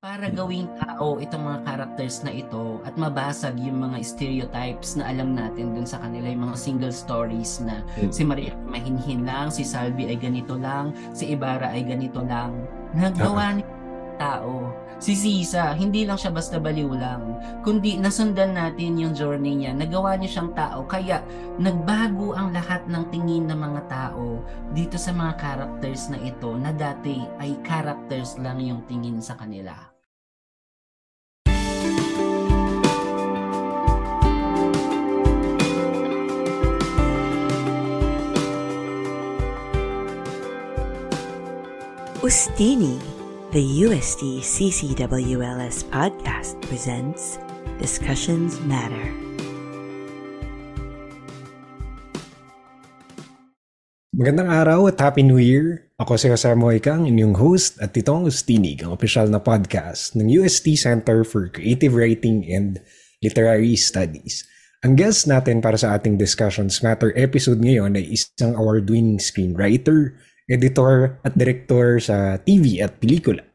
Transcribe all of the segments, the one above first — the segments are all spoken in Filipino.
para gawing tao itong mga characters na ito at mabasag yung mga stereotypes na alam natin dun sa kanila yung mga single stories na Mm. si Maria mahinhin lang, si Salvi ay ganito lang, si Ibarra ay ganito lang. Nagawa ni tao. Si Sisa, hindi lang siya basta baliw lang, kundi nasundan natin yung journey niya. Nagawa niya siyang tao, kaya nagbago ang lahat ng tingin ng mga tao dito sa mga characters na ito na dati ay characters lang yung tingin sa kanila. Ustini, the USD CCWLS podcast presents Discussions Matter. Magandang araw at Happy New Year! Ako si Jose Moica, ang inyong host at ito ang Ustinig, ang opisyal na podcast ng UST Center for Creative Writing and Literary Studies. Ang guest natin para sa ating Discussions Matter episode ngayon ay isang award-winning screenwriter, editor at director sa TV at pelikula.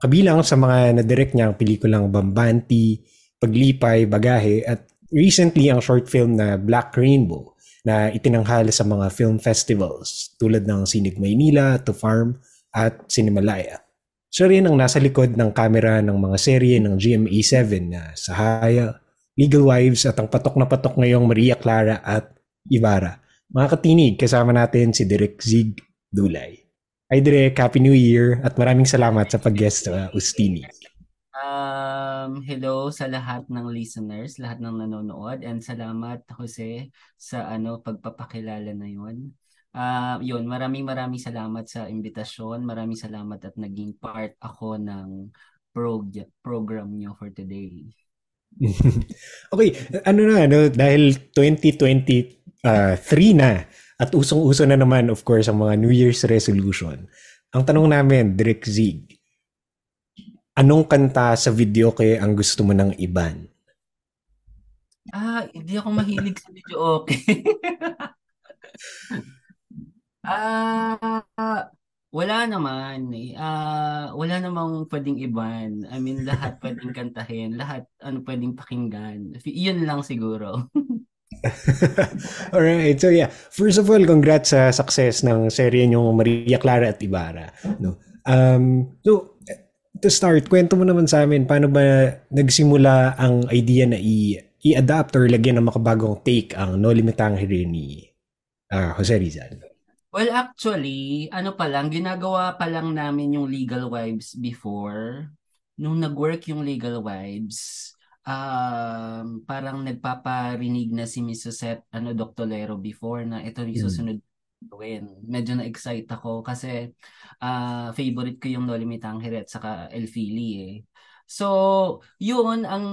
Kabilang sa mga nadirect niya ang pelikulang Bambanti, Paglipay, Bagahe at recently ang short film na Black Rainbow na itinanghal sa mga film festivals tulad ng Sinig Maynila, To Farm at Cinemalaya. Siya rin ang nasa likod ng kamera ng mga serye ng GMA7 na Sahaya, Legal Wives at ang patok na patok ngayong Maria Clara at Ibarra. Mga katinig, kasama natin si Direk Zig Dulay. Hi Direk, Happy New Year at maraming salamat sa pag-guest sa Ustini. Um, hello sa lahat ng listeners, lahat ng nanonood and salamat Jose sa ano pagpapakilala na 'yon. Ah, uh, 'yun, maraming maraming salamat sa imbitasyon. Maraming salamat at naging part ako ng prog- program niyo for today. okay, ano na ano dahil 2023 uh, na at usong-uso na naman of course ang mga New Year's resolution. Ang tanong namin, Direk Zig, anong kanta sa video kay ang gusto mo ng iban? Ah, hindi ako mahilig sa video okay. ah, wala naman eh. Ah, wala namang pwedeng iban. I mean, lahat pwedeng kantahin, lahat ano pwedeng pakinggan. Iyon lang siguro. Alright, so yeah. First of all, congrats sa success ng serye niyong Maria Clara at Ibarra. No? Um, so, to start, kwento mo naman sa amin, paano ba nagsimula ang idea na i- i-adapt or lagyan ng makabagong take ang No Limitang Hiri ni uh, Jose Rizal? Well, actually, ano pa lang, ginagawa pa lang namin yung Legal Wives before. Nung nag-work yung Legal Wives, um, parang nagpaparinig na si Miss Susette, ano, Doctolero before na ito yung susunod gawin. Medyo na-excite ako kasi uh, favorite ko yung Noli Mitangere at saka El Fili eh. So, yun, ang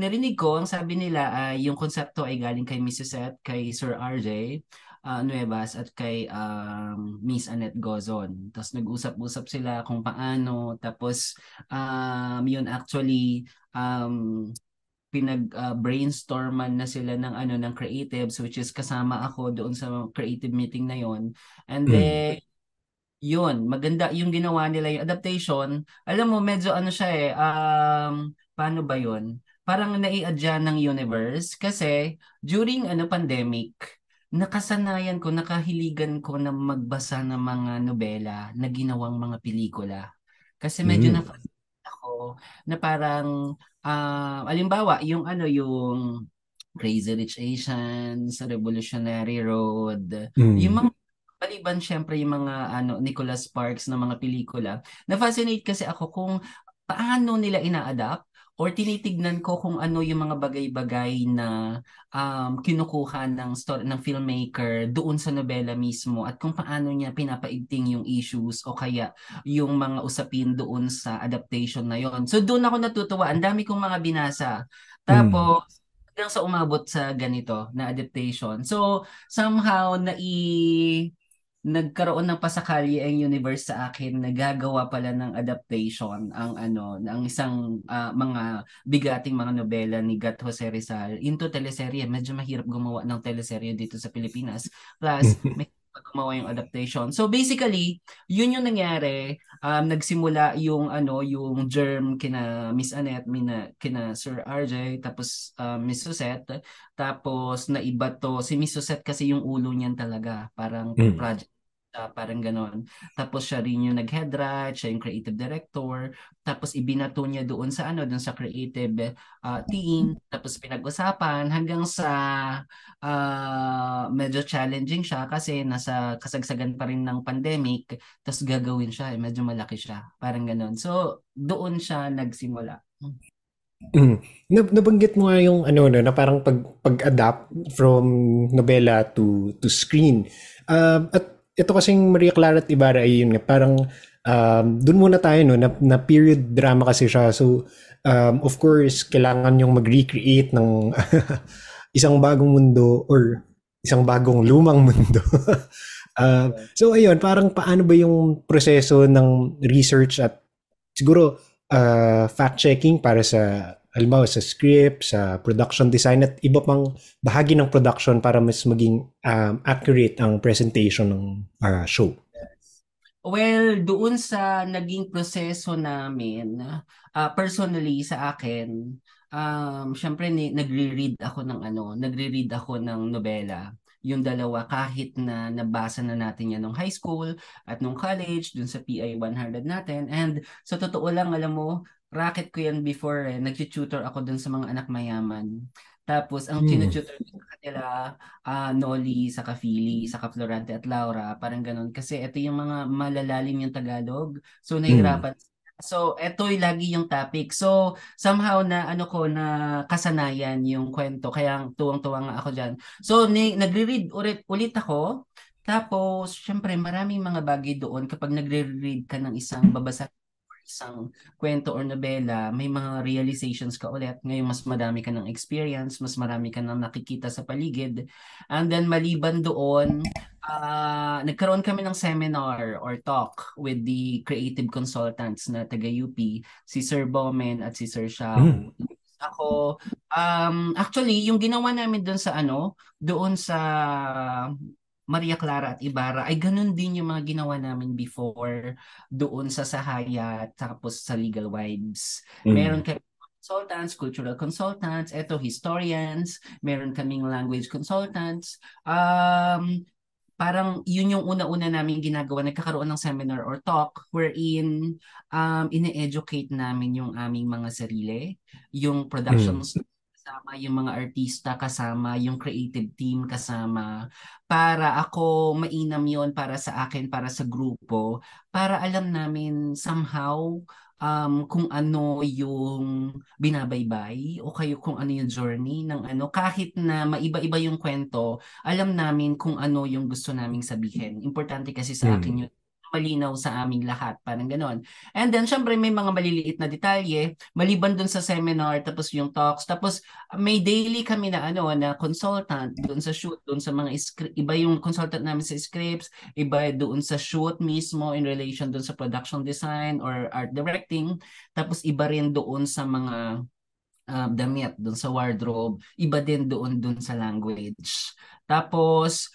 narinig ko, ang sabi nila ay yung konsepto ay galing kay Miss Susette, kay Sir RJ, uh, Nuevas at kay um, Miss Annette Gozon. Tapos nag-usap-usap sila kung paano. Tapos um, yun actually um, pinag uh, brainstorman na sila ng ano ng creatives which is kasama ako doon sa creative meeting na yon and then yun maganda yung ginawa nila yung adaptation alam mo medyo ano siya eh um paano ba yon parang nai-adya ng universe kasi during ano pandemic nakasanayan ko nakahiligan ko na magbasa ng mga nobela na ginawang mga pelikula. Kasi medyo mm. na ako na parang uh, alimbawa yung ano yung Crazy Rich Asians, Revolutionary Road, mm. yung mga maliban syempre yung mga ano Nicholas Sparks na mga pelikula. Na-fascinate kasi ako kung paano nila ina-adapt or tinitignan ko kung ano yung mga bagay-bagay na um, kinukuha ng story ng filmmaker doon sa nobela mismo at kung paano niya pinapaigting yung issues o kaya yung mga usapin doon sa adaptation na yon. So doon ako natutuwa. Ang dami kong mga binasa. Tapos hmm hanggang sa umabot sa ganito na adaptation. So somehow na i nagkaroon ng pasakali ang universe sa akin na gagawa pala ng adaptation ang ano ng isang uh, mga bigating mga nobela ni Gat Jose Rizal. Into teleserye medyo mahirap gumawa ng teleserye dito sa Pilipinas. Plus may gumawa yung adaptation. So basically, yun yung nangyari. Um, nagsimula yung ano, yung germ kina Miss Annette, mina, kina Sir RJ, tapos uh, Miss Susette. Tapos naiba to, si Miss Susette kasi yung ulo niyan talaga. Parang mm. project Uh, parang ganon. Tapos siya rin yung nag-head write, siya yung creative director. Tapos ibinato niya doon sa ano, doon sa creative uh, team. Tapos pinag-usapan hanggang sa uh, medyo challenging siya kasi nasa kasagsagan pa rin ng pandemic. Tapos gagawin siya, eh, medyo malaki siya. Parang ganon. So doon siya nagsimula. Mm. Nabanggit mo nga yung ano no, na parang pag pag-adapt from novela to to screen. Uh, at ito kasing Maria Clara at Ibarra ay yun nga, parang um, dun muna tayo no, na, na period drama kasi siya. So, um, of course, kailangan yung mag-recreate ng isang bagong mundo or isang bagong lumang mundo. uh, so, ayun, parang paano ba yung proseso ng research at siguro uh, fact-checking para sa halimbawa sa script, sa production design at iba pang bahagi ng production para mas maging um, accurate ang presentation ng uh, show? Well, doon sa naging proseso namin, uh, personally sa akin, um, syempre ni, nagre-read ako ng ano, nagre-read ako ng nobela yung dalawa kahit na nabasa na natin yan nung high school at nung college dun sa PI 100 natin and sa totoo lang alam mo racket ko yan before eh. Nag-tutor ako dun sa mga anak mayaman. Tapos, ang hmm. tinututor ko sa kanila, uh, Noli, saka Philly, saka Florante at Laura, parang ganun. Kasi ito yung mga malalalim yung Tagalog. So, nahihirapan. Hmm. So, ito yung lagi yung topic. So, somehow na ano ko na kasanayan yung kwento. Kaya tuwang-tuwa nga ako dyan. So, ni, nagre-read ulit, ulit ako. Tapos, syempre, maraming mga bagay doon kapag nagre-read ka ng isang babasa isang kwento or nobela, may mga realizations ka ulit. Ngayon, mas madami ka ng experience, mas marami ka ng nakikita sa paligid. And then, maliban doon, uh, nagkaroon kami ng seminar or talk with the creative consultants na taga-UP, si Sir Bowman at si Sir Shao. Mm. Ako, um, actually, yung ginawa namin doon sa ano, doon sa Maria Clara at Ibarra ay ganun din yung mga ginawa namin before doon sa Sahaya tapos sa Legal Wives. Mm. Meron kami consultants, cultural consultants, eto historians, meron kaming language consultants. Um, parang yun yung una-una namin ginagawa, nagkakaroon ng seminar or talk wherein um, ine-educate namin yung aming mga sarili, yung production mm kasama yung mga artista, kasama yung creative team, kasama para ako mainam yon para sa akin, para sa grupo, para alam namin somehow um, kung ano yung binabaybay o kayo kung ano yung journey ng ano. Kahit na maiba-iba yung kwento alam namin kung ano yung gusto naming sabihin. Importante kasi sa hmm. akin yun malinaw sa aming lahat. Parang ganon. And then, syempre, may mga maliliit na detalye, maliban dun sa seminar, tapos yung talks, tapos may daily kami na ano, na consultant dun sa shoot, dun sa mga, iba yung consultant namin sa scripts, iba doon sa shoot mismo in relation dun sa production design or art directing, tapos iba rin doon sa mga uh, damit doon sa wardrobe, iba din doon doon sa language. Tapos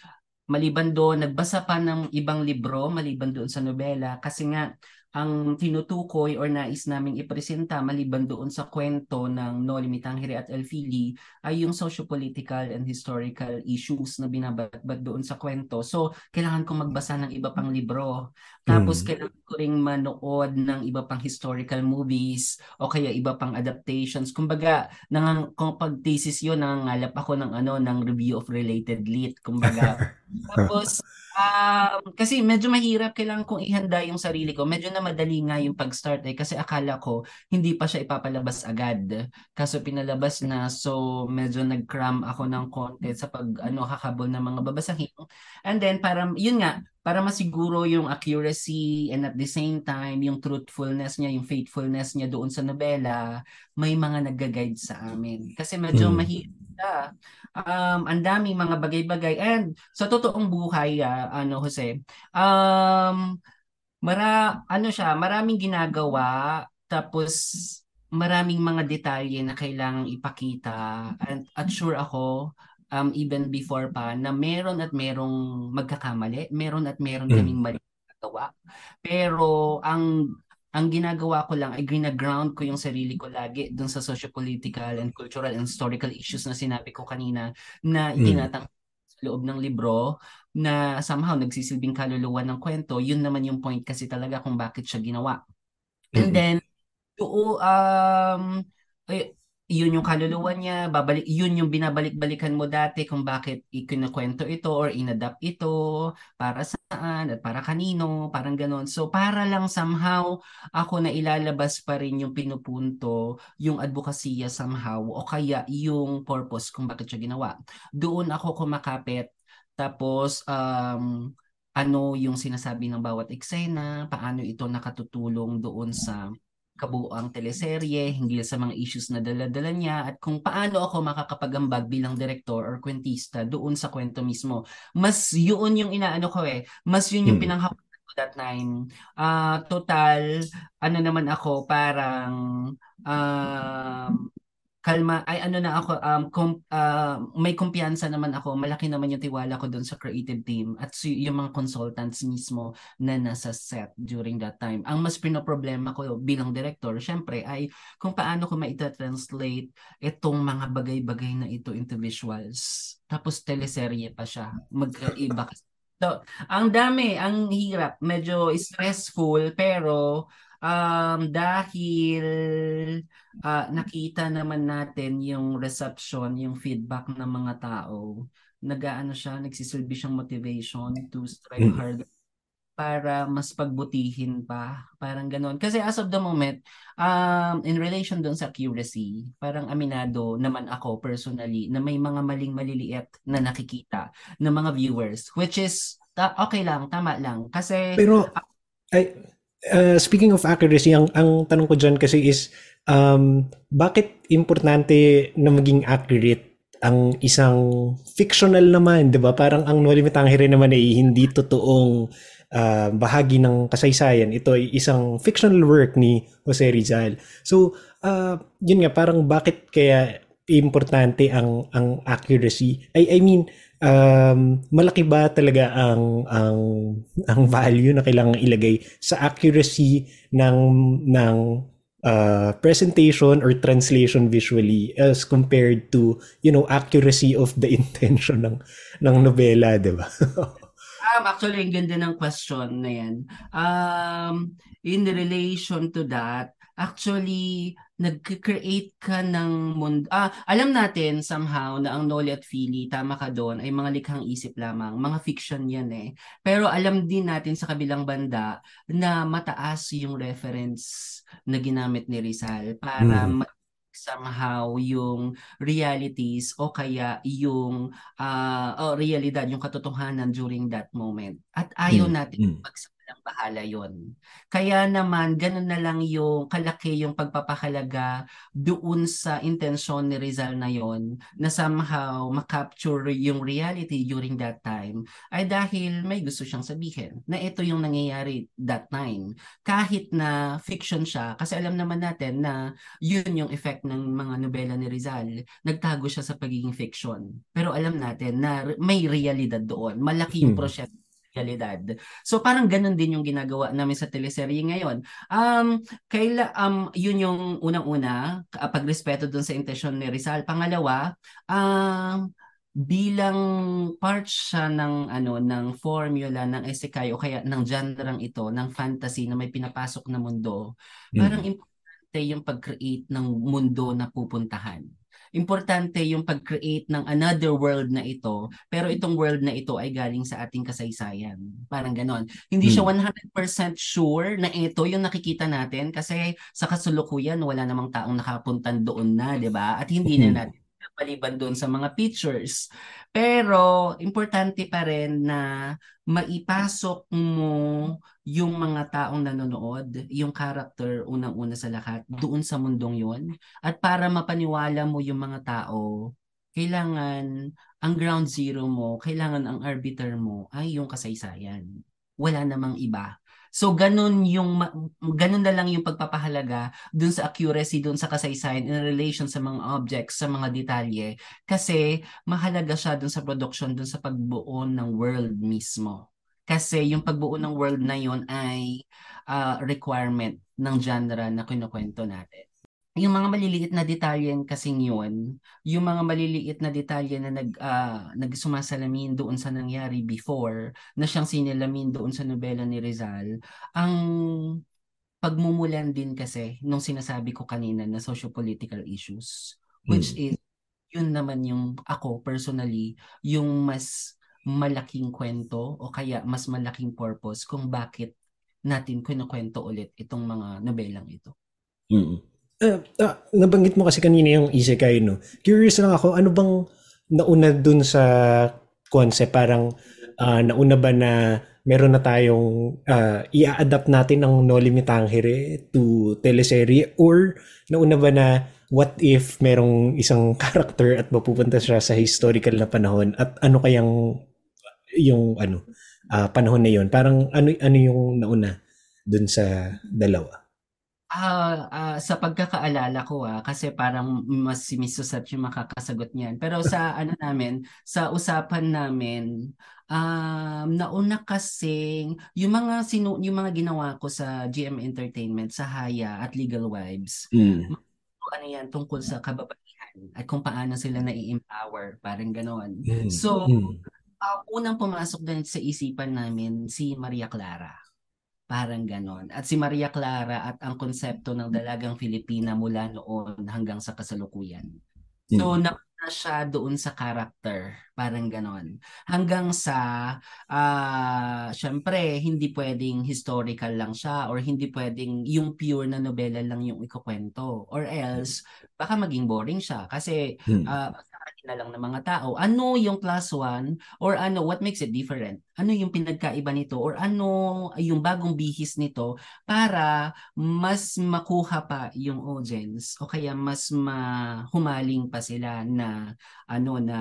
maliban doon, nagbasa pa ng ibang libro maliban doon sa nobela kasi nga ang tinutukoy or nais naming ipresenta maliban doon sa kwento ng Noli Mitangere at Elfili ay yung socio-political and historical issues na binabatbat doon sa kwento. So, kailangan kong magbasa ng iba pang libro. Tapos, mm. kailangan ko ring manood ng iba pang historical movies o kaya iba pang adaptations. Kumbaga, nang, kung pag thesis yun, nangangalap ako ng ano ng review of related lit. Kumbaga, tapos Um, kasi medyo mahirap kailangan kong ihanda yung sarili ko. Medyo na madali nga yung pag-start eh kasi akala ko hindi pa siya ipapalabas agad. Kaso pinalabas na so medyo nag-cram ako ng konti sa pag ano kakabol ng mga babasahin. And then para yun nga para masiguro yung accuracy and at the same time yung truthfulness niya, yung faithfulness niya doon sa nobela, may mga nagga-guide sa amin. Kasi medyo hmm. mahirap um, ang daming mga bagay-bagay. And sa totoong buhay, uh, ano Jose, um, mara, ano siya, maraming ginagawa, tapos maraming mga detalye na kailangang ipakita. And, at sure ako, um, even before pa na meron at merong magkakamali, meron at meron Mm. kaming mali gawa. Pero ang ang ginagawa ko lang ay gina-ground ko yung sarili ko lagi dun sa socio-political and cultural and historical issues na sinabi ko kanina na Mm. itinatang sa loob ng libro na somehow nagsisilbing kaluluwa ng kwento. Yun naman yung point kasi talaga kung bakit siya ginawa. And Mm. then, oo, um, ay, yun yung kaluluwa niya, babalik, yun yung binabalik-balikan mo dati kung bakit ikinukwento ito or inadapt ito, para saan at para kanino, parang ganon. So para lang somehow ako na ilalabas pa rin yung pinupunto, yung advokasya somehow, o kaya yung purpose kung bakit siya ginawa. Doon ako kumakapit, tapos um, ano yung sinasabi ng bawat eksena, paano ito nakatutulong doon sa kabuuang teleserye, hinggil sa mga issues na dala-dala niya, at kung paano ako makakapagambag bilang director or kwentista doon sa kwento mismo. Mas yun yung inaano ko eh. Mas yun yung Hmm. pinanghawakan ko that time. Ah, total, ano naman ako, parang um, kalma, ay ano na ako, um, kum, ah, may kumpiyansa naman ako, malaki naman yung tiwala ko doon sa creative team at yung mga consultants mismo na nasa set during that time. Ang mas pinoproblema ko bilang director, syempre, ay kung paano ko maita-translate itong mga bagay-bagay na ito into visuals. Tapos teleserye pa siya. Magkaiba. So, ang dami, ang hirap, medyo stressful, pero um, dahil ah, nakita naman natin yung reception, yung feedback ng mga tao, nag-aano siya, nagsisilbi siyang motivation to strive Mm. hard para mas pagbutihin pa. Parang ganon. Kasi as of the moment, um, in relation doon sa accuracy, parang aminado naman ako personally na may mga maling maliliit na nakikita ng mga viewers, which is ta- okay lang, tama lang. Kasi Pero, ay, uh, speaking of accuracy, ang, ang tanong ko dyan kasi is, um, bakit importante na maging accurate ang isang fictional naman, 'di ba? Parang ang Noli Me Tangere naman ay hindi totoong ah, bahagi ng kasaysayan. Ito ay isang fictional work ni Jose Rizal. So, ah, yun nga parang bakit kaya importante ang ang accuracy? I I mean, um, malaki ba talaga ang ang ang value na kailangan ilagay sa accuracy ng ng uh, presentation or translation visually as compared to you know accuracy of the intention ng ng nobela, 'di ba? Um, actually, ang ganda ng question na yan. Um, in relation to that, actually, nag-create ka ng mundo. Ah, alam natin somehow na ang Noli at Fili, tama ka doon, ay mga likhang isip lamang. Mga fiction yan eh. Pero alam din natin sa kabilang banda na mataas yung reference na ginamit ni Rizal para Mhm. ma- somehow yung realities o kaya yung ah oh, realidad, yung katotohanan during that moment. At ayaw Mm, natin mm. Magsalang bahala yon. Kaya naman, ganun na lang yung kalaki yung pagpapahalaga doon sa intensyon ni Rizal na yon na somehow makapture yung reality during that time ay dahil may gusto siyang sabihin na ito yung nangyayari that time. Kahit na fiction siya, kasi alam naman natin na yun yung effect ng mga nobela ni Rizal. Nagtago siya sa pagiging fiction. Pero alam natin na may realidad doon. Malaki yung Hmm. Realidad. So parang ganun din yung ginagawa namin sa teleserye ngayon. Um, kaila, um, yun yung unang-una, ka- pagrespeto dun sa intensyon ni Rizal. Pangalawa, um, bilang part siya ng ano ng formula ng isekai o kaya ng genre ito ng fantasy na may pinapasok na mundo parang Mm. importante yung pag-create ng mundo na pupuntahan. Importante yung pag-create ng another world na ito, pero itong world na ito ay galing sa ating kasaysayan. Parang ganon. Hindi siya 100% sure na ito yung nakikita natin kasi sa kasulukuyan wala namang taong nakapuntan doon na, 'di ba? At hindi na Mhm. natin paliban doon sa mga pictures. Pero importante pa rin na maipasok mo yung mga taong nanonood, yung character unang-una sa lahat, doon sa mundong yon. At para mapaniwala mo yung mga tao, kailangan ang ground zero mo, kailangan ang arbiter mo ay yung kasaysayan. Wala namang iba. So ganun yung ganun na lang yung pagpapahalaga dun sa accuracy dun sa kasaysayan in relation sa mga objects, sa mga detalye kasi mahalaga siya dun sa production dun sa pagbuo ng world mismo. Kasi yung pagbuo ng world na yun ay uh, requirement ng genre na kinukwento natin yung mga maliliit na detalye kasing yun, yung mga maliliit na detalye na nag, uh, nagsumasalamin doon sa nangyari before, na siyang sinilamin doon sa nobela ni Rizal, ang pagmumulan din kasi nung sinasabi ko kanina na socio-political issues, which hmm. is, yun naman yung ako personally, yung mas malaking kwento o kaya mas malaking purpose kung bakit natin kinukwento ulit itong mga nobelang ito. Mm-hmm. Uh, uh, nabanggit mo kasi kanina yung isekai, no? Curious lang ako, ano bang nauna dun sa concept? Parang uh, nauna ba na meron na tayong uh, i-adapt natin ng No Limit Tangere to teleserye? Or nauna ba na what if merong isang character at mapupunta siya sa historical na panahon at ano kayang yung ano uh, panahon na yon parang ano ano yung nauna dun sa dalawa Ah, ah, sa pagkakaalala ko, ah, kasi parang mas si Miss Susat yung makakasagot niyan. Pero sa ano namin, sa usapan namin, um, nauna kasing yung mga sinu yung mga ginawa ko sa GM Entertainment, sa Haya at Legal Wives. Mm. Ano yan tungkol sa kababaihan at kung paano sila na-empower, parang ganoon. Mm. So, mm. uh, unang pumasok din sa isipan namin si Maria Clara. Parang ganon. At si Maria Clara at ang konsepto ng dalagang Filipina mula noon hanggang sa kasalukuyan. So, mm. na siya doon sa character. Parang ganon. Hanggang sa, uh, syempre, hindi pwedeng historical lang siya or hindi pwedeng yung pure na nobela lang yung ikukwento. Or else, baka maging boring siya. Kasi, mm. uh, na lang ng mga tao. Ano yung plus one or ano, what makes it different? Ano yung pinagkaiba nito or ano yung bagong bihis nito para mas makuha pa yung audience o kaya mas mahumaling pa sila na ano na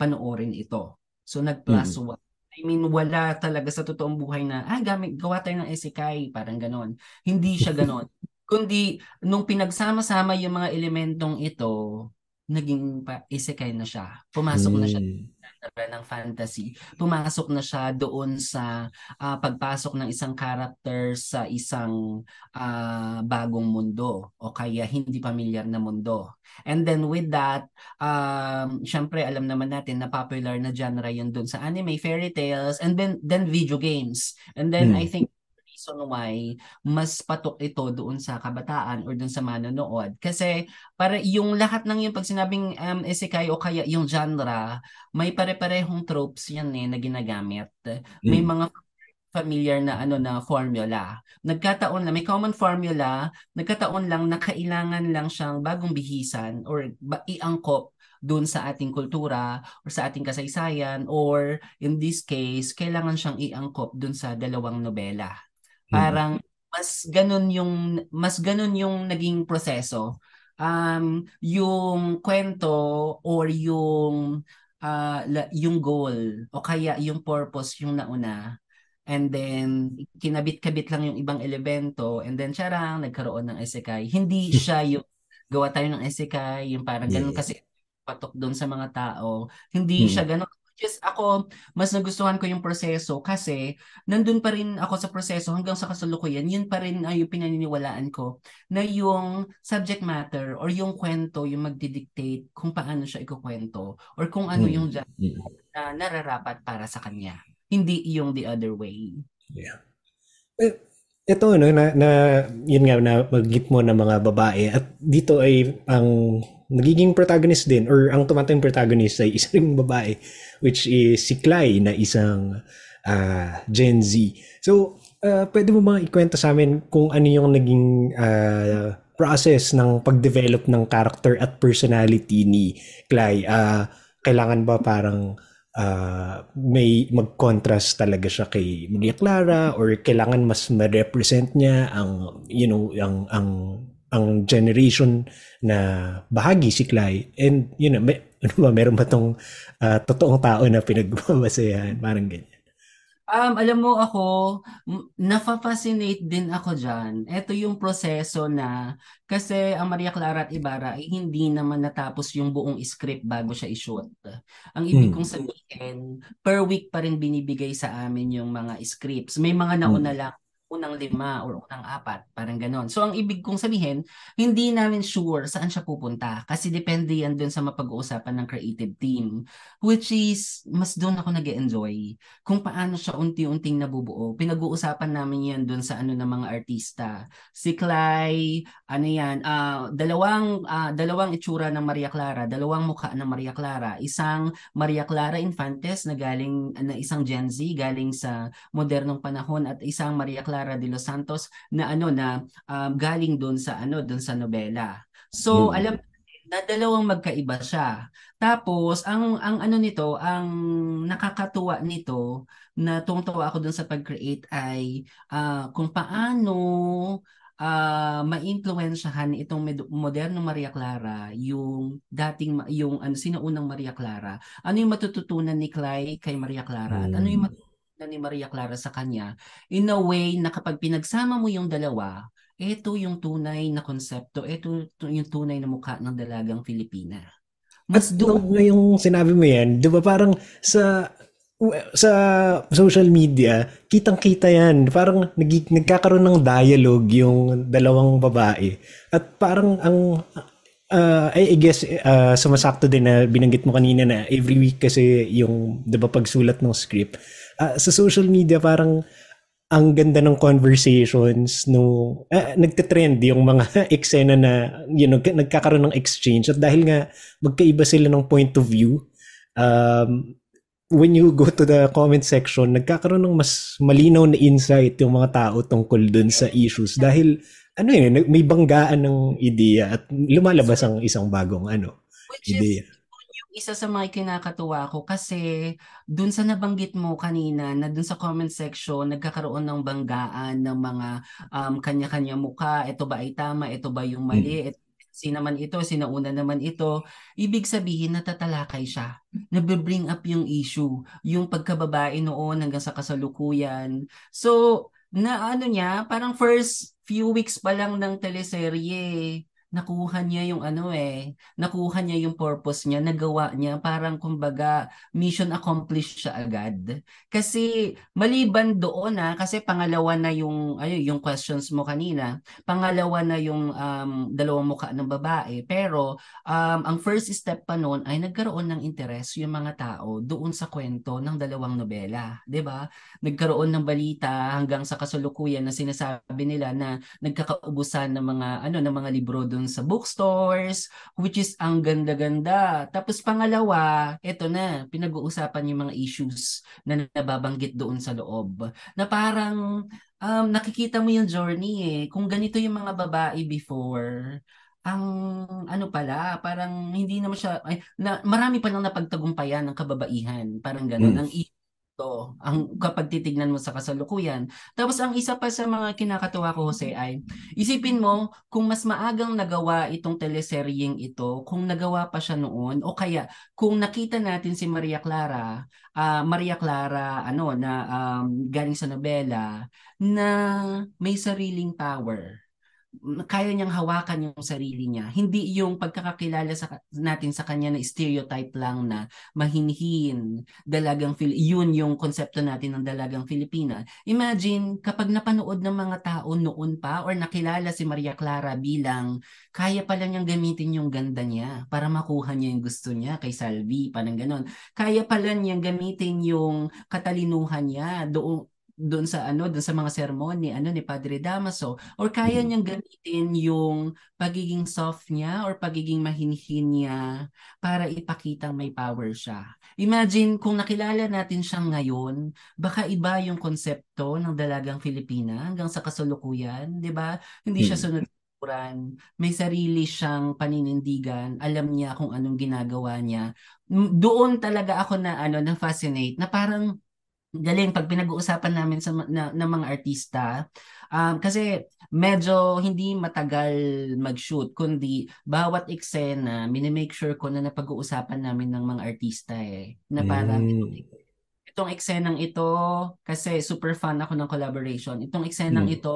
panoorin ito. So nag-plus mm-hmm. one. I mean, wala talaga sa totoong buhay na, ah, gamit, gawa tayo ng esikay, parang ganon. Hindi siya ganon. Kundi, nung pinagsama-sama yung mga elementong ito, naging pa, isekai na siya. Pumasok hmm. na siya hmm. ng fantasy. Pumasok na siya doon sa uh, pagpasok ng isang character sa isang uh, bagong mundo o kaya hindi pamilyar na mundo. And then with that, um, syempre alam naman natin na popular na genre yun doon sa anime, fairy tales, and then then video games. And then hmm. I think reason why mas patok ito doon sa kabataan or doon sa manonood. Kasi para yung lahat ng yung pag sinabing um, isekai o kaya yung genre, may pare-parehong tropes yan eh na ginagamit. May mm. mga familiar na ano na formula. Nagkataon lang, may common formula, nagkataon lang na kailangan lang siyang bagong bihisan or ba, iangkop doon sa ating kultura or sa ating kasaysayan or in this case, kailangan siyang iangkop doon sa dalawang nobela. Mm. Parang mas ganun yung mas ganun yung naging proseso. Um, yung kwento or yung uh, yung goal o kaya yung purpose yung nauna and then kinabit-kabit lang yung ibang elemento and then charang nagkaroon ng isekai. Hindi siya yung gawa tayo ng isekai, yung parang ganun yeah. kasi patok doon sa mga tao. Hindi hmm. siya ganun just ako, mas nagustuhan ko yung proseso kasi nandun pa rin ako sa proseso hanggang sa kasalukuyan. Yun pa rin ay yung pinaniniwalaan ko na yung subject matter or yung kwento yung magdidictate kung paano siya ikukwento or kung ano yung mm. na nararapat para sa kanya. Hindi yung the other way. Yeah. Eh, ito no na, na yun nga na magit mo ng mga babae at dito ay ang nagiging protagonist din or ang tumatayong protagonist ay isang babae which is si Clay na isang uh, Gen Z. So, uh, pwede mo bang ikwento sa amin kung ano yung naging uh, process ng pag-develop ng character at personality ni Clay? Uh, kailangan ba parang uh, may mag-contrast talaga siya kay Maria Clara or kailangan mas ma-represent niya ang you know ang ang ang generation na bahagi si Clay and you know may, ano ba meron ba tong uh, totoong tao na pinagbabasehan parang ganyan Um, alam mo ako, nafa-fascinate din ako dyan. Ito yung proseso na, kasi ang Maria Clara at Ibarra ay hindi naman natapos yung buong script bago siya i-shoot. Ang ibig Mm. kong sabihin, per week pa rin binibigay sa amin yung mga scripts. May mga nauna lang, unang lima or unang apat, parang ganon. So ang ibig kong sabihin, hindi namin sure saan siya pupunta kasi depende yan dun sa mapag-uusapan ng creative team which is mas doon ako nag enjoy kung paano siya unti-unting nabubuo. Pinag-uusapan namin yan dun sa ano ng mga artista. Si Clay, ano yan, ah, dalawang ah, dalawang itsura ng Maria Clara, dalawang mukha ng Maria Clara. Isang Maria Clara Infantes na galing na isang Gen Z galing sa modernong panahon at isang Maria Clara de los Santos na ano na um, galing doon sa ano doon sa nobela. So Mm. alam na dalawang magkaiba siya. Tapos ang ang ano nito, ang nakakatuwa nito na tungtuwa ako doon sa pag-create ay ah, kung paano ah ma-influensyahan itong med- modernong Maria Clara yung dating yung ano sino unang Maria Clara. Ano yung matututunan ni Clay kay Maria Clara at ano yung Mm. Matututunan ni Maria Clara sa kanya in a way na kapag pinagsama mo yung dalawa, ito yung tunay na konsepto, ito yung tunay na mukha ng dalagang Filipina. Mas At doon nung ngayong sinabi mo yan, di ba parang sa sa social media, kitang-kita yan. Parang nag, nagkakaroon ng dialogue yung dalawang babae. At parang ang, uh, I guess, uh, sumasakto din na binanggit mo kanina na every week kasi yung, di ba, pagsulat ng script. Uh, sa social media, parang ang ganda ng conversations no uh, nagte-trend yung mga eksena na you know nagkakaroon ng exchange. At dahil nga magkaiba sila ng point of view um, when you go to the comment section nagkakaroon ng mas malinaw na insight yung mga tao tungkol dun sa issues. Dahil ano yun may banggaan ng ideya at lumalabas ang isang bagong ano which is ideya. yung isa sa mga kinakatuwa ko kasi dun sa nabanggit mo kanina na dun sa comment section nagkakaroon ng banggaan ng mga um, kanya-kanya mukha. Ito ba ay tama? Ito ba yung mali? Ito, si naman ito? Sinauna naman ito? Ibig sabihin natatalakay siya. Nabe-bring up yung issue yung pagkababae noon hanggang sa kasalukuyan. So na ano niya parang first few weeks pa lang ng teleserye nakuha niya yung ano eh, nakuha niya yung purpose niya, nagawa niya, parang kumbaga mission accomplished siya agad. Kasi maliban doon na, kasi pangalawa na yung, ay, yung questions mo kanina, pangalawa na yung um, dalawang mukha ng babae, pero um, ang first step pa noon ay nagkaroon ng interes yung mga tao doon sa kwento ng dalawang nobela, 'di ba? Nagkaroon ng balita hanggang sa kasalukuyan na sinasabi nila na nagkakaubusan ng mga ano ng mga libro doon sa bookstores which is ang ganda-ganda. Tapos pangalawa, eto na, pinag-uusapan yung mga issues na nababanggit doon sa loob. Na parang um, nakikita mo yung journey eh. Kung ganito yung mga babae before, ang ano pala, parang hindi naman siya, ay, na, marami pa nang napagtagumpayan ng kababaihan. Parang ganun. Mm. Ang ito, ang kapag titignan mo sa kasalukuyan. Tapos ang isa pa sa mga kinakatuwa ko, Jose, ay isipin mo kung mas maagang nagawa itong teleseryeng ito, kung nagawa pa siya noon, o kaya kung nakita natin si Maria Clara, uh, Maria Clara, ano, na um, galing sa nobela, na may sariling power kaya niyang hawakan yung sarili niya. Hindi yung pagkakakilala sa, natin sa kanya na stereotype lang na mahinhin, dalagang yun yung konsepto natin ng dalagang Filipina. Imagine kapag napanood ng mga tao noon pa or nakilala si Maria Clara bilang kaya pala niyang gamitin yung ganda niya para makuha niya yung gusto niya kay Salvi, parang ganon. Kaya pala niyang gamitin yung katalinuhan niya doon doon sa ano doon sa mga sermon ni ano ni Padre Damaso or kaya niyang gamitin yung pagiging soft niya or pagiging mahinhin niya para ipakitang may power siya. Imagine kung nakilala natin siya ngayon, baka iba yung konsepto ng dalagang Filipina hanggang sa kasalukuyan, 'di ba? Hindi siya sunod may sarili siyang paninindigan, alam niya kung anong ginagawa niya. Doon talaga ako na ano na fascinate na parang galing pag pinag-uusapan namin sa na, ng mga artista um, kasi medyo hindi matagal mag-shoot kundi bawat eksena minimake sure ko na napag-uusapan namin ng mga artista eh na parang Mm. ito itong eksenang ito, kasi super fan ako ng collaboration. Itong eksenang Hmm. ito,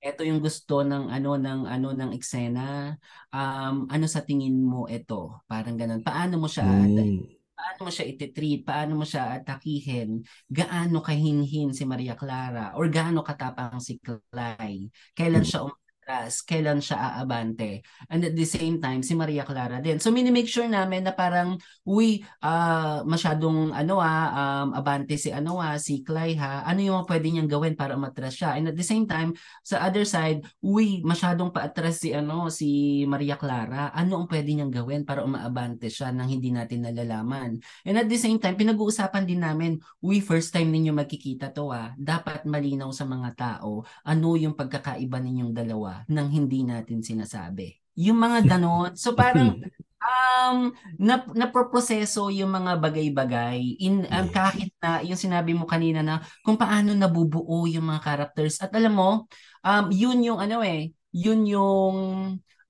ito yung gusto ng ano ng ano ng eksena. Um, ano sa tingin mo ito? Parang ganun. Paano mo siya Hmm. Paano mo siya ititreat, paano mo siya atakihin, gaano kahinhin si Maria Clara? Or gaano katapang si Clay, kailan siya umatras, kailan siya aabante. And at the same time, si Maria Clara din. So, minimake sure namin na parang, uy, ah, masyadong ano ah, um, abante si ano ah, si Clay ha, ano yung pwede niyang gawin para umatras siya. And at the same time, sa other side, uy, masyadong paatras si ano, si Maria Clara, ano ang pwede niyang gawin para umaabante siya nang hindi natin nalalaman. And at the same time, pinag-uusapan din namin, uy, first time ninyo magkikita to ah, dapat malinaw sa mga tao ano yung pagkakaiba ninyong dalawa nang hindi natin sinasabi. Yung mga ganon. So parang um na naproproseso yung mga bagay-bagay in um, kahit na yung sinabi mo kanina na kung paano nabubuo yung mga characters at alam mo um yun yung ano eh yun yung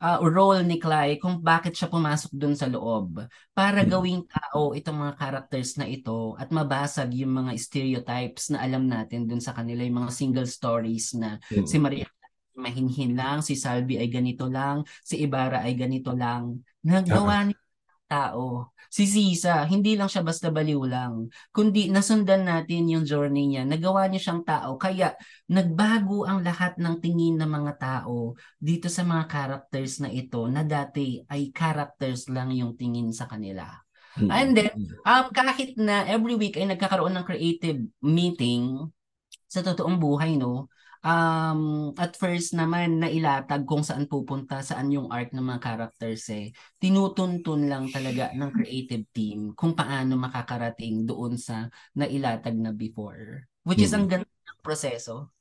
uh, role ni Clay kung bakit siya pumasok dun sa loob para Hmm. gawing tao itong mga characters na ito at mabasag yung mga stereotypes na alam natin dun sa kanila yung mga single stories na si Maria mahinhin lang, si Salvi ay ganito lang, si Ibarra ay ganito lang. Nagawa ni tao. Si Sisa, hindi lang siya basta baliw lang, kundi nasundan natin yung journey niya. Nagawa niya siyang tao. Kaya nagbago ang lahat ng tingin ng mga tao dito sa mga characters na ito na dati ay characters lang yung tingin sa kanila. And then, um, kahit na every week ay nagkakaroon ng creative meeting sa totoong buhay, no? Um, at first naman nailatag kung saan pupunta, saan yung arc ng mga characters eh. Tinutuntun lang talaga ng creative team kung paano makakarating doon sa nailatag na before. Which is ang ganda ng proseso.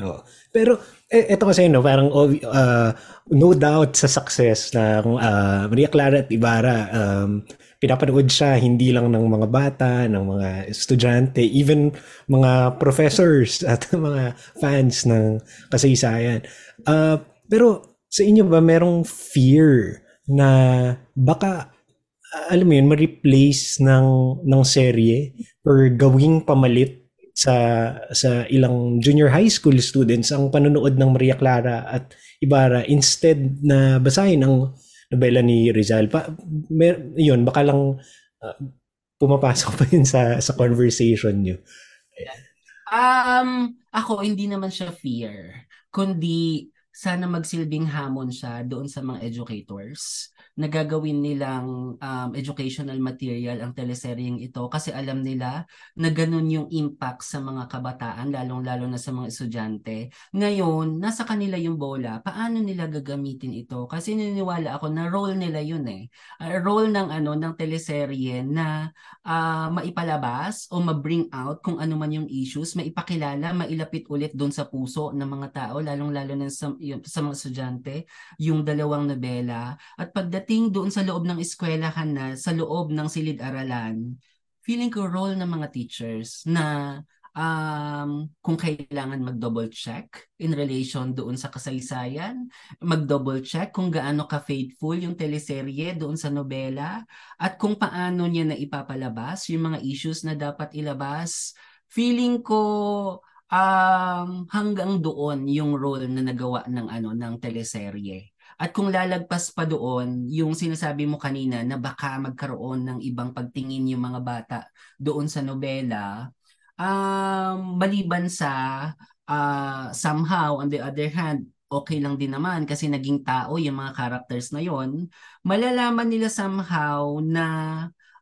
Oo. Pero eh, ito kasi no, parang uh, no doubt sa success na uh, Maria Clara at Ibarra um, pinapanood siya hindi lang ng mga bata, ng mga estudyante, even mga professors at mga fans ng kasaysayan. Uh, pero sa inyo ba merong fear na baka alam mo yun, ma-replace ng, ng serye or gawing pamalit sa sa ilang junior high school students ang panonood ng Maria Clara at Ibarra instead na basahin ang nobela ni Rizal. Pa, mer, yun, baka lang uh, pumapasok pa yun sa, sa conversation nyo. Um, ako, hindi naman siya fear, kundi sana magsilbing hamon siya doon sa mga educators na gagawin nilang um, educational material ang teleseryeng ito kasi alam nila na ganun yung impact sa mga kabataan, lalong-lalo na sa mga estudyante. Ngayon, nasa kanila yung bola. Paano nila gagamitin ito? Kasi naniniwala ako na role nila yun eh. Uh, role ng ano ng teleserye na uh, maipalabas o ma-bring out kung ano man yung issues, maipakilala, mailapit ulit doon sa puso ng mga tao, lalong-lalo na sa, yung, sa mga estudyante, yung dalawang nobela. At pagdating doon sa loob ng eskwelahan na, sa loob ng silid-aralan, feeling ko role ng mga teachers na um, kung kailangan mag-double check in relation doon sa kasaysayan, mag-double check kung gaano ka-faithful yung teleserye doon sa nobela, at kung paano niya na ipapalabas yung mga issues na dapat ilabas. Feeling ko um, hanggang doon yung role na nagawa ng ano ng teleserye. At kung lalagpas pa doon, yung sinasabi mo kanina na baka magkaroon ng ibang pagtingin yung mga bata doon sa nobela, um, maliban sa uh, somehow on the other hand, okay lang din naman kasi naging tao yung mga characters na yon, malalaman nila somehow na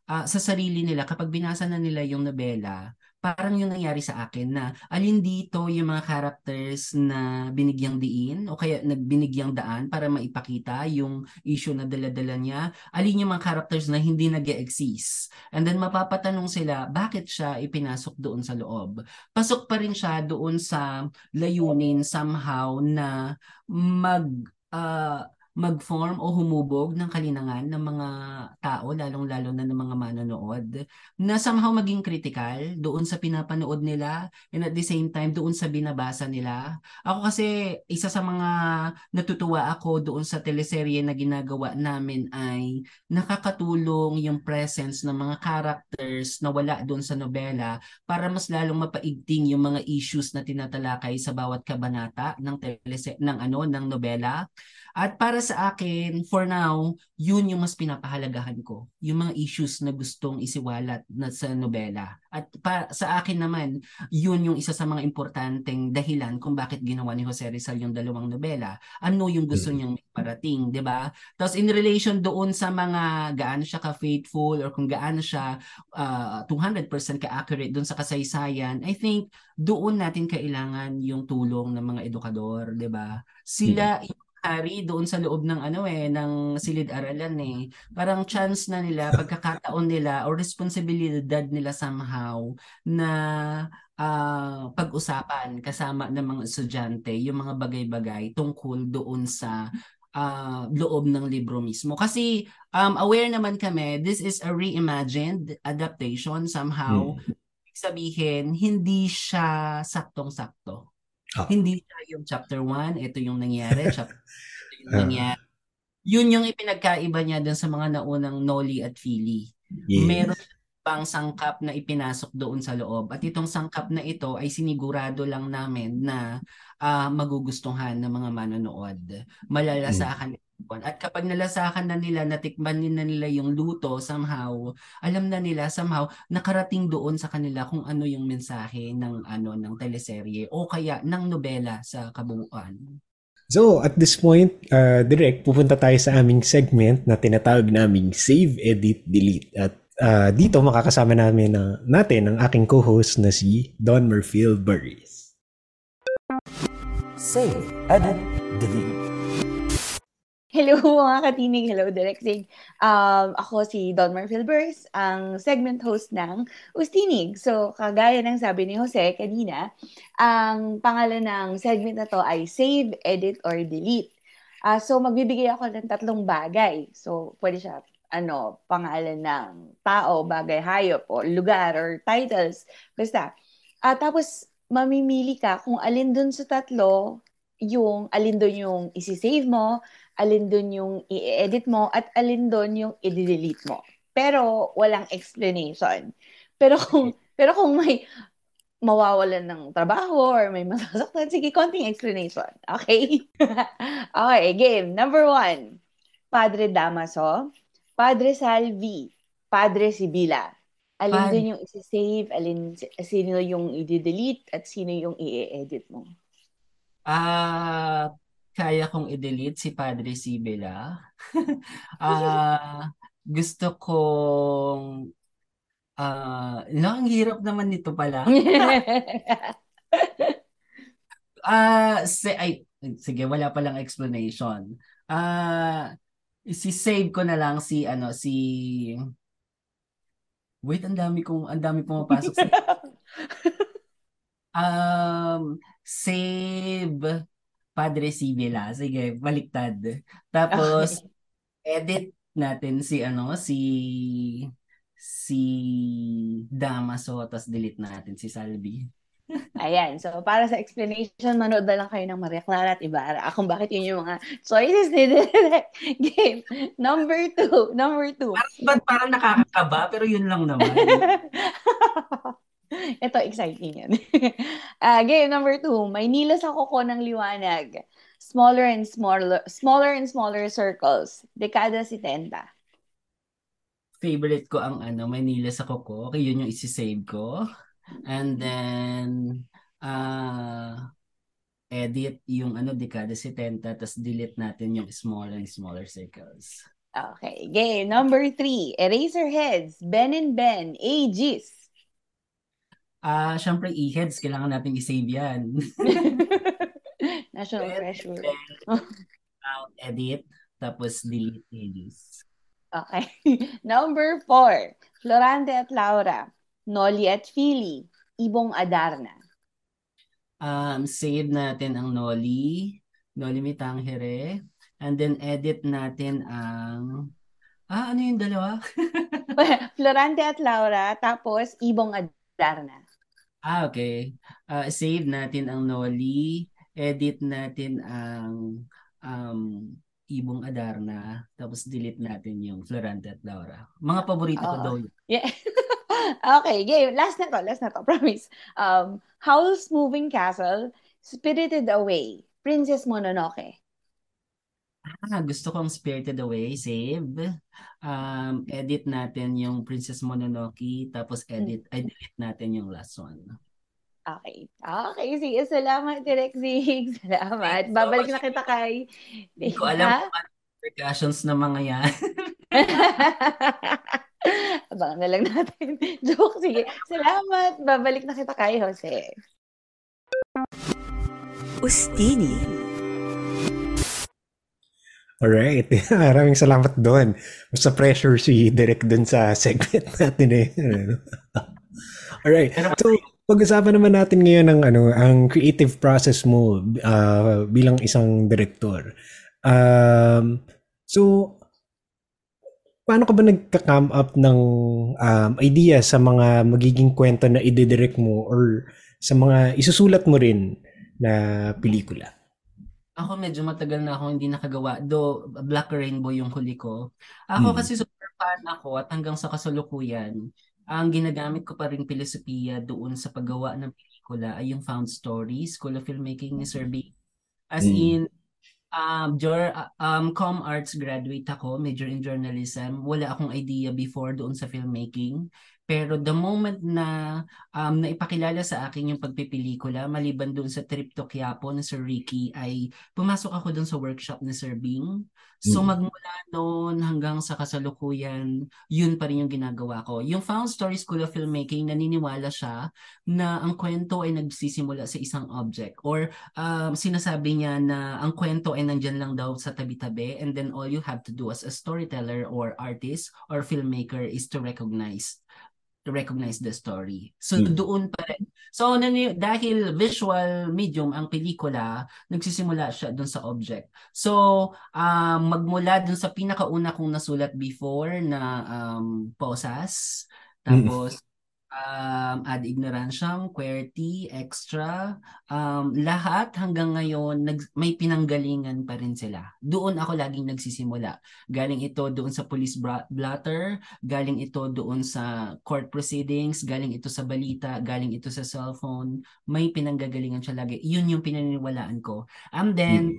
uh, sa sarili nila kapag binasa na nila yung nobela, parang yung nangyari sa akin na alin dito yung mga characters na binigyang diin o kaya nagbinigyang daan para maipakita yung issue na daladala niya, alin yung mga characters na hindi nag exist And then mapapatanong sila, bakit siya ipinasok doon sa loob? Pasok pa rin siya doon sa layunin somehow na mag uh, mag-form o humubog ng kalinangan ng mga tao, lalong-lalo na ng mga manonood, na somehow maging critical doon sa pinapanood nila and at the same time doon sa binabasa nila. Ako kasi isa sa mga natutuwa ako doon sa teleserye na ginagawa namin ay nakakatulong yung presence ng mga characters na wala doon sa nobela para mas lalong mapaigting yung mga issues na tinatalakay sa bawat kabanata ng telese ng ano ng nobela. At para sa akin, for now, yun yung mas pinapahalagahan ko. Yung mga issues na gustong isiwalat na sa nobela. At para sa akin naman, yun yung isa sa mga importanteng dahilan kung bakit ginawa ni Jose Rizal yung dalawang nobela. Ano yung gusto niyang parating, di ba? Tapos in relation doon sa mga gaano siya ka-faithful or kung gaano siya uh, 200% ka-accurate doon sa kasaysayan, I think doon natin kailangan yung tulong ng mga edukador, di ba? Sila mm-hmm hari doon sa loob ng ano eh ng silid-aralan eh. Parang chance na nila, pagkakataon nila or responsibilidad nila somehow na uh, pag-usapan kasama ng mga estudyante yung mga bagay-bagay tungkol doon sa uh, loob ng libro mismo. Kasi um, aware naman kami, this is a reimagined adaptation somehow. Hmm. Sabihin, hindi siya saktong-sakto. Oh. Hindi siya yung chapter 1, ito yung nangyari, chapter yung uh. nangyari. Yun yung ipinagkaiba niya dun sa mga naunang Noli at Fili. Yes. Meron pang sangkap na ipinasok doon sa loob. At itong sangkap na ito ay sinigurado lang namin na uh, magugustuhan ng mga manonood. Malalasakan mm. At kapag nalasakan na nila, natikman na nila yung luto somehow, alam na nila somehow nakarating doon sa kanila kung ano yung mensahe ng ano ng teleserye o kaya ng nobela sa kabuuan. So, at this point, uh, direct, pupunta tayo sa aming segment na tinatawag naming Save, Edit, Delete. At uh, dito makakasama namin uh, natin ang aking co-host na si Don Murfield Burris. Save, Edit, Delete. Hello mga katinig, hello Direct Sig. Um, ako si Don Marfilbers, ang segment host ng Ustinig. So, kagaya ng sabi ni Jose kanina, ang pangalan ng segment na to ay Save, Edit, or Delete. Uh, so, magbibigay ako ng tatlong bagay. So, pwede siya ano, pangalan ng tao, bagay, hayop, o lugar, or titles. Basta. Uh, tapos, mamimili ka kung alin dun sa tatlo yung alin doon yung isi-save mo, alin doon yung i-edit mo, at alin doon yung i-delete mo. Pero walang explanation. Pero kung pero kung may mawawalan ng trabaho or may masasaktan, sige, konting explanation. Okay? okay, game. Number one. Padre Damaso, Padre Salvi, Padre Sibila. Alin Pan- doon yung isi-save, alin sino yung i-delete, at sino yung i-edit mo? Ah, uh, kaya kong i-delete si Padre Sibela. uh, gusto kong uh, no, ang hirap naman nito pala. Ah, uh, si ay sige, wala pa lang explanation. Ah, uh, si save ko na lang si ano si Wait, ang dami kong ang dami pumapasok sa Um, save Padre Sibila. Sige, baliktad. Tapos, edit natin si ano, si si Damaso, tapos delete natin si Salvi. Ayan. So, para sa explanation, manood na lang kayo ng Maria Clara at Ibarra. Kung bakit yun yung mga choices ni Direct Game. Number two. Number two. Parang, parang nakakakaba, pero yun lang naman. Ito, exciting yan. uh, game number two. Maynila sa kuko ng liwanag. Smaller and smaller, smaller and smaller circles. Dekada 70. Favorite ko ang ano, Maynila sa kuko. Okay, yun yung isi-save ko. And then, uh, edit yung ano, dekada 70, tapos delete natin yung smaller and smaller circles. Okay. Game number three. Eraserheads. Ben and Ben. Aegis. Ah, uh, syempre e-heads kailangan nating i-save 'yan. National treasure. edit tapos delete edits. Okay. Number four. Florante at Laura. Noli at Philly. Ibong Adarna. Um, save natin ang Noli. Noli Mitanghere. And then edit natin ang Ah, ano yung dalawa? Florante at Laura, tapos Ibong Adarna. Ah, okay. Uh, save natin ang Noli, edit natin ang um, Ibong Adarna, tapos delete natin yung Florante at Laura. Mga paborito ko Oo. daw yun. Yeah. okay, game. Last na to, last na to, promise. Um, Howl's Moving Castle, Spirited Away, Princess Mononoke. Ah, gusto kong Spirited Away, save. Um, edit natin yung Princess Mononoke, tapos edit, ay delete natin yung last one. Okay. Okay, sige. Salamat, Direk Zig. Salamat. So Babalik na kita kay... Hindi ko alam kung ano repercussions ng mga yan. Abangan na lang natin. Joke, sige. Salamat. Babalik na kita kay Jose. Ustini. Alright. Maraming salamat doon. Basta pressure si Derek doon sa segment natin eh. Ano? Alright. So, pag-usapan naman natin ngayon ng ano, ang creative process mo ah, bilang isang director. Um, so, paano ka ba nagka-come up ng um, idea sa mga magiging kwento na ide-direct mo or sa mga isusulat mo rin na pelikula? Ako medyo matagal na ako hindi nakagawa. Do Black Rainbow yung huli ko. Ako Mm. kasi super fan ako at hanggang sa kasalukuyan, ang ginagamit ko pa rin filosofiya doon sa paggawa ng pelikula ay yung found stories, School of Filmmaking ni Sir B. As Mm. in, um, jur, um, com arts graduate ako, major in journalism. Wala akong idea before doon sa filmmaking. Pero the moment na um, naipakilala sa akin yung pagpipelikula, maliban doon sa trip to Quiapo ni Sir Ricky, ay pumasok ako doon sa workshop ni Sir Bing. So Mm. magmula noon hanggang sa kasalukuyan, yun pa rin yung ginagawa ko. Yung Found Story School of Filmmaking, naniniwala siya na ang kwento ay nagsisimula sa isang object or um, sinasabi niya na ang kwento ay nandyan lang daw sa tabi-tabi and then all you have to do as a storyteller or artist or filmmaker is to recognize to recognize the story. So Mm. doon pa rin. So nani, dahil visual medium ang pelikula, nagsisimula siya doon sa object. So um, magmula doon sa pinakauna kong nasulat before na um, posas, tapos um, ad ignorantiam, QWERTY, extra, um, lahat hanggang ngayon nag, may pinanggalingan pa rin sila. Doon ako laging nagsisimula. Galing ito doon sa police blotter, galing ito doon sa court proceedings, galing ito sa balita, galing ito sa cellphone. May pinanggagalingan siya lagi. Yun yung pinaniniwalaan ko. And then, Mm.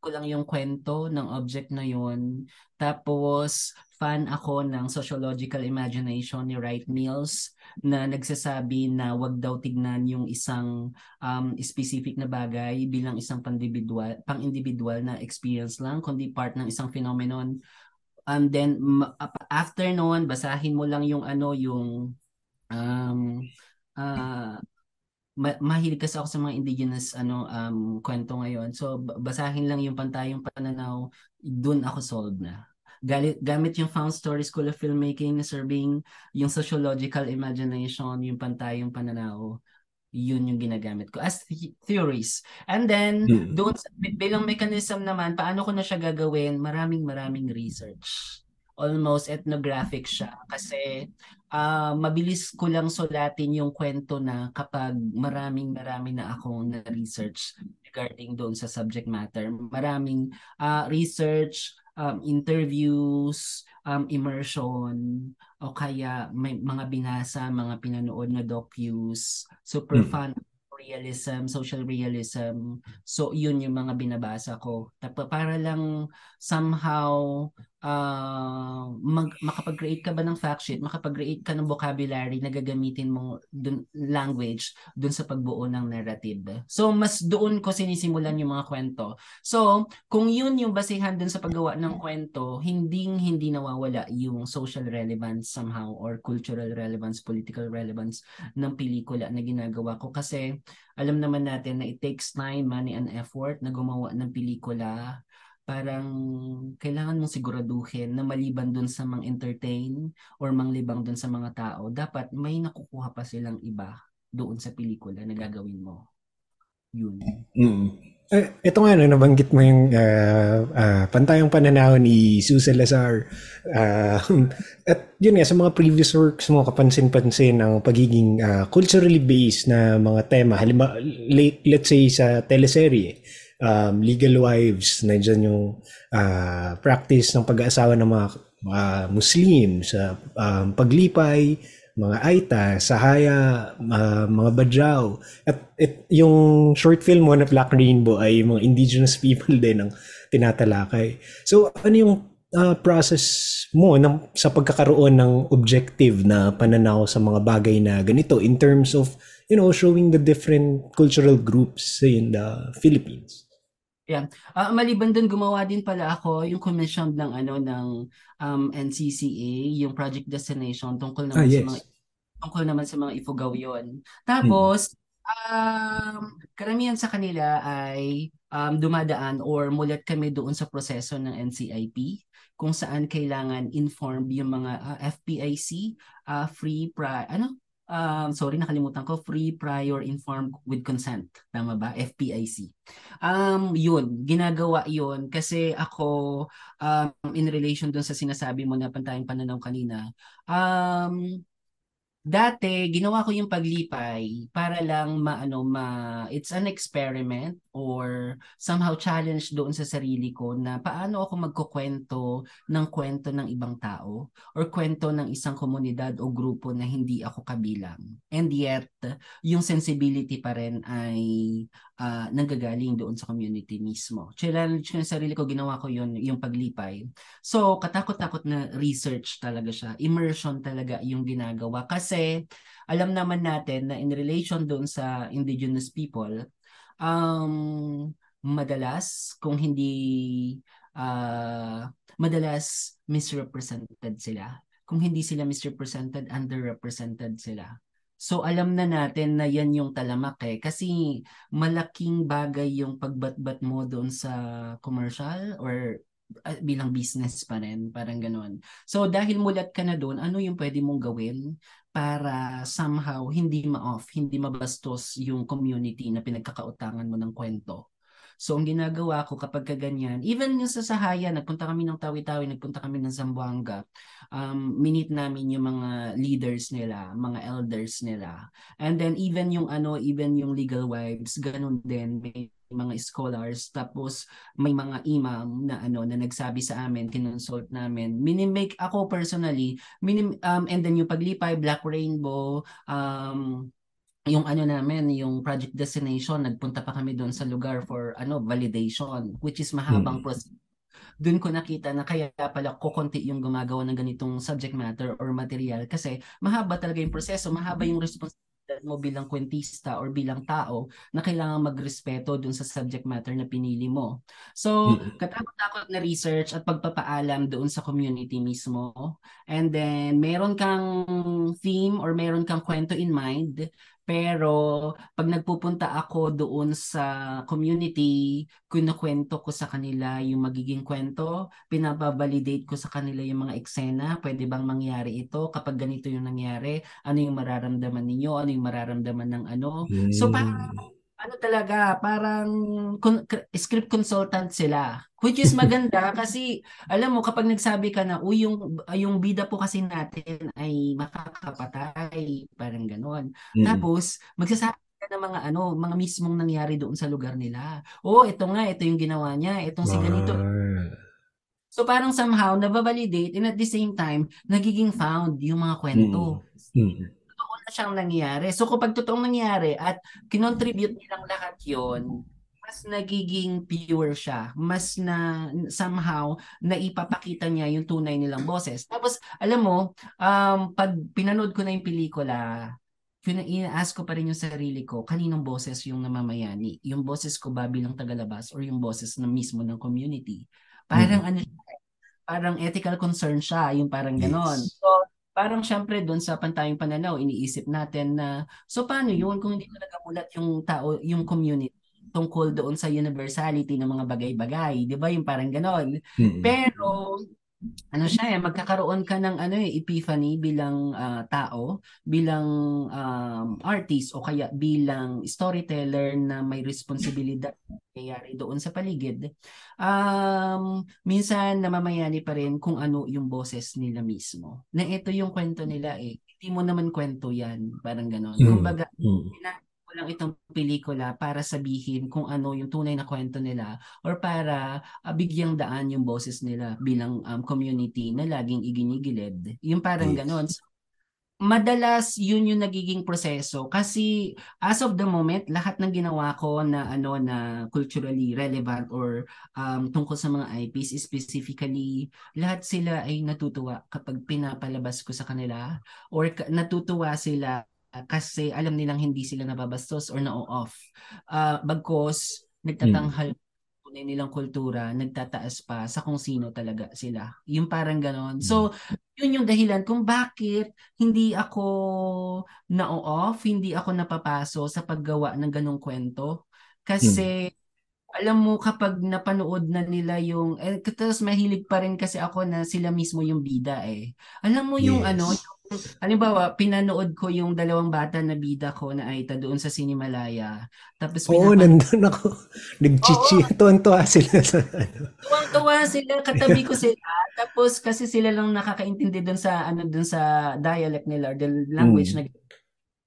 Ko lang yung kwento ng object na yun. Tapos, fan ako ng sociological imagination ni Wright Mills na nagsasabi na wag daw tignan yung isang um, specific na bagay bilang isang pandividual, pang-individual na experience lang, kundi part ng isang phenomenon. And then, after noon, basahin mo lang yung ano, yung um, ah, ma- mahilig kasi ako sa mga indigenous ano um kwento ngayon. So ba- basahin lang yung pantayong pananaw, dun ako sold na. Galit, gamit yung Found Story School of Filmmaking ni Sir Bing, yung sociological imagination, yung pantayong pananaw, yun yung ginagamit ko as the- theories. And then, Mm. doon sa, bilang mechanism naman, paano ko na siya gagawin? Maraming maraming research. Almost ethnographic siya kasi ah, mabilis ko lang sulatin yung kwento na kapag maraming maraming na akong na-research regarding doon sa subject matter. Maraming ah, research, um, interviews, um, immersion, o kaya may mga binasa, mga pinanood na docus, super Mm. of realism, social realism. So, yun yung mga binabasa ko. Tapos para lang somehow ah, mag, makapag-create ka ba ng fact sheet, makapag-create ka ng vocabulary na gagamitin mo dun, language dun sa pagbuo ng narrative. So, mas doon ko sinisimulan yung mga kwento. So, kung yun yung basihan dun sa paggawa ng kwento, hindi hindi nawawala yung social relevance somehow or cultural relevance, political relevance ng pelikula na ginagawa ko kasi alam naman natin na it takes time, money, and effort na gumawa ng pelikula. Parang kailangan mong siguraduhin na maliban dun sa mga entertain or manglibang dun sa mga tao, dapat may nakukuha pa silang iba doon sa pelikula na gagawin mo. Yun. Mm. Eh, ito nga, no, nabanggit mo yung uh, uh, pantayang pananaw ni Sue Salazar. Uh, at yun nga, sa mga previous works mo, kapansin-pansin ang pagiging uh, culturally based na mga tema. Halimbawa, let's say sa teleserye, um, Legal Wives, nandiyan yung uh, practice ng pag-aasawa ng mga uh, Muslim sa um, paglipay, mga Aita, Sahaya, uh, mga Badjao. At it, yung short film mo na Black Rainbow ay mga indigenous people din ang tinatalakay. So ano yung uh, process mo ng, sa pagkakaroon ng objective na pananaw sa mga bagay na ganito in terms of you know showing the different cultural groups in the Philippines? Yeah. Uh, maliban doon gumawa din pala ako yung commission ng ano ng um, NCCA, yung Project Destination tungkol naman ah, yes. sa mga tungkol naman sa mga Ifugao yon. Tapos um, karamihan sa kanila ay um, dumadaan or mulat kami doon sa proseso ng NCIP kung saan kailangan informed yung mga uh, ah, FPIC, uh, free pri ano um, sorry nakalimutan ko, free prior informed with consent. Tama ba? FPIC. Um, yun, ginagawa yun kasi ako um, in relation dun sa sinasabi mo na pantayang pananaw kanina, um, dati ginawa ko yung paglipay para lang maano ma it's an experiment or somehow challenge doon sa sarili ko na paano ako magkukwento ng kwento ng ibang tao or kwento ng isang komunidad o grupo na hindi ako kabilang and yet yung sensibility pa rin ay uh, nanggagaling doon sa community mismo. Challenge ko yung sarili ko, ginawa ko yun, yung paglipay. So, katakot-takot na research talaga siya. Immersion talaga yung ginagawa. Kasi, alam naman natin na in relation doon sa indigenous people, um, madalas, kung hindi, uh, madalas misrepresented sila. Kung hindi sila misrepresented, underrepresented sila. So alam na natin na yan yung talamak eh. Kasi malaking bagay yung pagbatbat mo doon sa commercial or uh, bilang business pa rin. Parang ganun. So dahil mulat ka na doon, ano yung pwede mong gawin para somehow hindi ma-off, hindi mabastos yung community na pinagkakautangan mo ng kwento. So, ang ginagawa ko kapag kaganyan, even yung sa Sahaya, nagpunta kami ng Tawi-Tawi, nagpunta kami ng Zamboanga, um, minit namin yung mga leaders nila, mga elders nila. And then even yung ano, even yung legal wives, ganun din, may mga scholars tapos may mga imam na ano na nagsabi sa amin kinonsult namin minimake ako personally minim um and then yung paglipay black rainbow um yung ano namin, yung project destination, nagpunta pa kami doon sa lugar for ano validation, which is mahabang hmm. process. Doon ko nakita na kaya pala kukunti yung gumagawa ng ganitong subject matter or material kasi mahaba talaga yung proseso, mahaba yung responsibility mo bilang kwentista or bilang tao na kailangan magrespeto dun sa subject matter na pinili mo. So, katakot-takot na research at pagpapaalam doon sa community mismo. And then, meron kang theme or meron kang kwento in mind, pero pag nagpupunta ako doon sa community, kinukwento ko sa kanila yung magiging kwento, pinababalidate ko sa kanila yung mga eksena, pwede bang mangyari ito? Kapag ganito yung nangyari, ano yung mararamdaman ninyo? Ano yung mararamdaman ng ano? Mm. So parang ano talaga, parang con- script consultant sila. Which is maganda kasi alam mo kapag nagsabi ka na, uy yung yung bida po kasi natin ay makakapatay, parang ganoon. Mm. Tapos magsasabi ka ng mga ano, mga mismong nangyari doon sa lugar nila. Oh, ito nga, ito yung ginawa niya, itong si ganito. So parang somehow nababalidate and at the same time nagiging found yung mga kwento. Mm. Mm siyang nangyari. So kapag totoong nangyari at kinontribute nilang lahat yon mas nagiging pure siya. Mas na somehow naipapakita niya yung tunay nilang boses. Tapos alam mo, um, pag pinanood ko na yung pelikula, ina-ask ko pa rin yung sarili ko, kaninong boses yung namamayani? Yung boses ko ba bilang tagalabas or yung boses na mismo ng community? Parang mm-hmm. ano parang ethical concern siya, yung parang ganon. Yes. So, parang syempre doon sa pantayong pananaw, iniisip natin na, so paano yun kung hindi talaga mulat yung tao, yung community tungkol doon sa universality ng mga bagay-bagay, 'di ba? Yung parang ganon. Mm-hmm. Pero ano siya eh, magkakaroon ka ng ano eh, epiphany bilang ah, tao, bilang um, artist o kaya bilang storyteller na may responsibilidad na nangyayari doon sa paligid. Um, minsan namamayani pa rin kung ano yung boses nila mismo. Na ito yung kwento nila eh. Hindi mo naman kwento yan. Parang ganon. Mm. Kumbaga, Mm. Ko lang itong pelikula para sabihin kung ano yung tunay na kwento nila or para ah, bigyang daan yung boses nila bilang um, community na laging iginigilid. Yung parang Yes. ganon. So, madalas yun yung nagiging proseso kasi as of the moment lahat ng ginawa ko na ano na culturally relevant or um, tungkol sa mga IPs specifically lahat sila ay natutuwa kapag pinapalabas ko sa kanila or natutuwa sila uh, kasi alam nilang hindi sila nababastos or na-off. Uh, bagkos, nagtatanghal tunay nilang kultura, nagtataas pa sa kung sino talaga sila. Yung parang ganon. So, yun yung dahilan kung bakit hindi ako na-off, hindi ako napapaso sa paggawa ng ganong kwento. Kasi, alam mo kapag napanood na nila yung eh tapos mahilig pa rin kasi ako na sila mismo yung bida eh. Alam mo yung Yes. ano, yung, halimbawa pinanood ko yung dalawang bata na bida ko na Aita doon sa Sinimalaya. Tapos Oo, pinapa- nandun ako. Nagchichi. Tuwan-tuwa sila sa ano. Tuwang-tuwa sila, katabi ko sila. Tapos kasi sila lang nakakaintindi doon sa ano doon sa dialect nila or the language Mm. na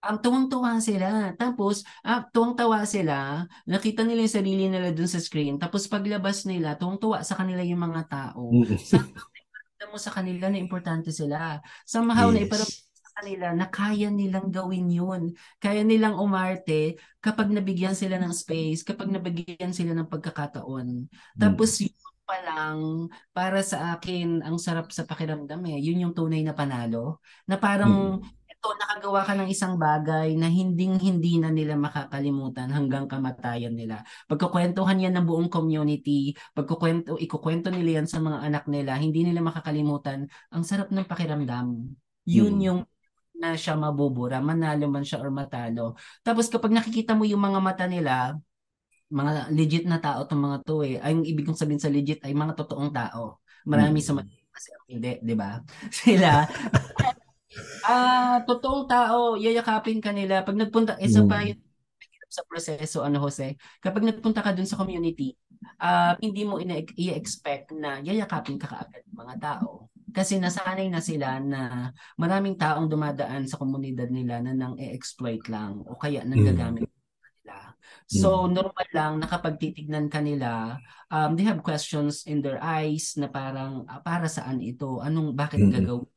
ang tuwang-tuwa sila. Tapos, ah, tuwang-tawa sila, nakita nila yung sarili nila dun sa screen. Tapos paglabas nila, tuwang-tuwa sa kanila yung mga tao. Mm. Sa mo sa kanila na importante sila. Somehow na Yes. iparamdam sa kanila na kaya nilang gawin yun. Kaya nilang umarte kapag nabigyan sila ng space, kapag nabigyan sila ng pagkakataon. Tapos yun pa lang, para sa akin, ang sarap sa pakiramdam eh. Yun yung tunay na panalo. Na parang, ito, nakagawa ka ng isang bagay na hinding-hindi na nila makakalimutan hanggang kamatayan nila. Pagkukwentuhan yan ng buong community, pagkukwento, ikukwento nila yan sa mga anak nila, hindi nila makakalimutan. Ang sarap ng pakiramdam. Yun Mm. yung na siya mabubura, manalo man siya or matalo. Tapos kapag nakikita mo yung mga mata nila, mga legit na tao tong mga to eh. Ay, yung ibig kong sabihin sa legit ay mga totoong tao. Marami Mm. sa mga kasi hindi, di ba? Sila, ah, totoong tao, yayakapin ka nila. Pag nagpunta, isa Mm. pa yun sa proseso, ano Jose, kapag nagpunta ka dun sa community, ah, hindi mo i-expect na yayakapin ka kaagad ng mga tao. Kasi nasanay na sila na maraming taong dumadaan sa komunidad nila na nang e-exploit lang o kaya nanggagamit nila. So, normal lang na kapag titignan ka nila, um, they have questions in their eyes na parang, ah, para saan ito? Anong, bakit Mm. gagawin?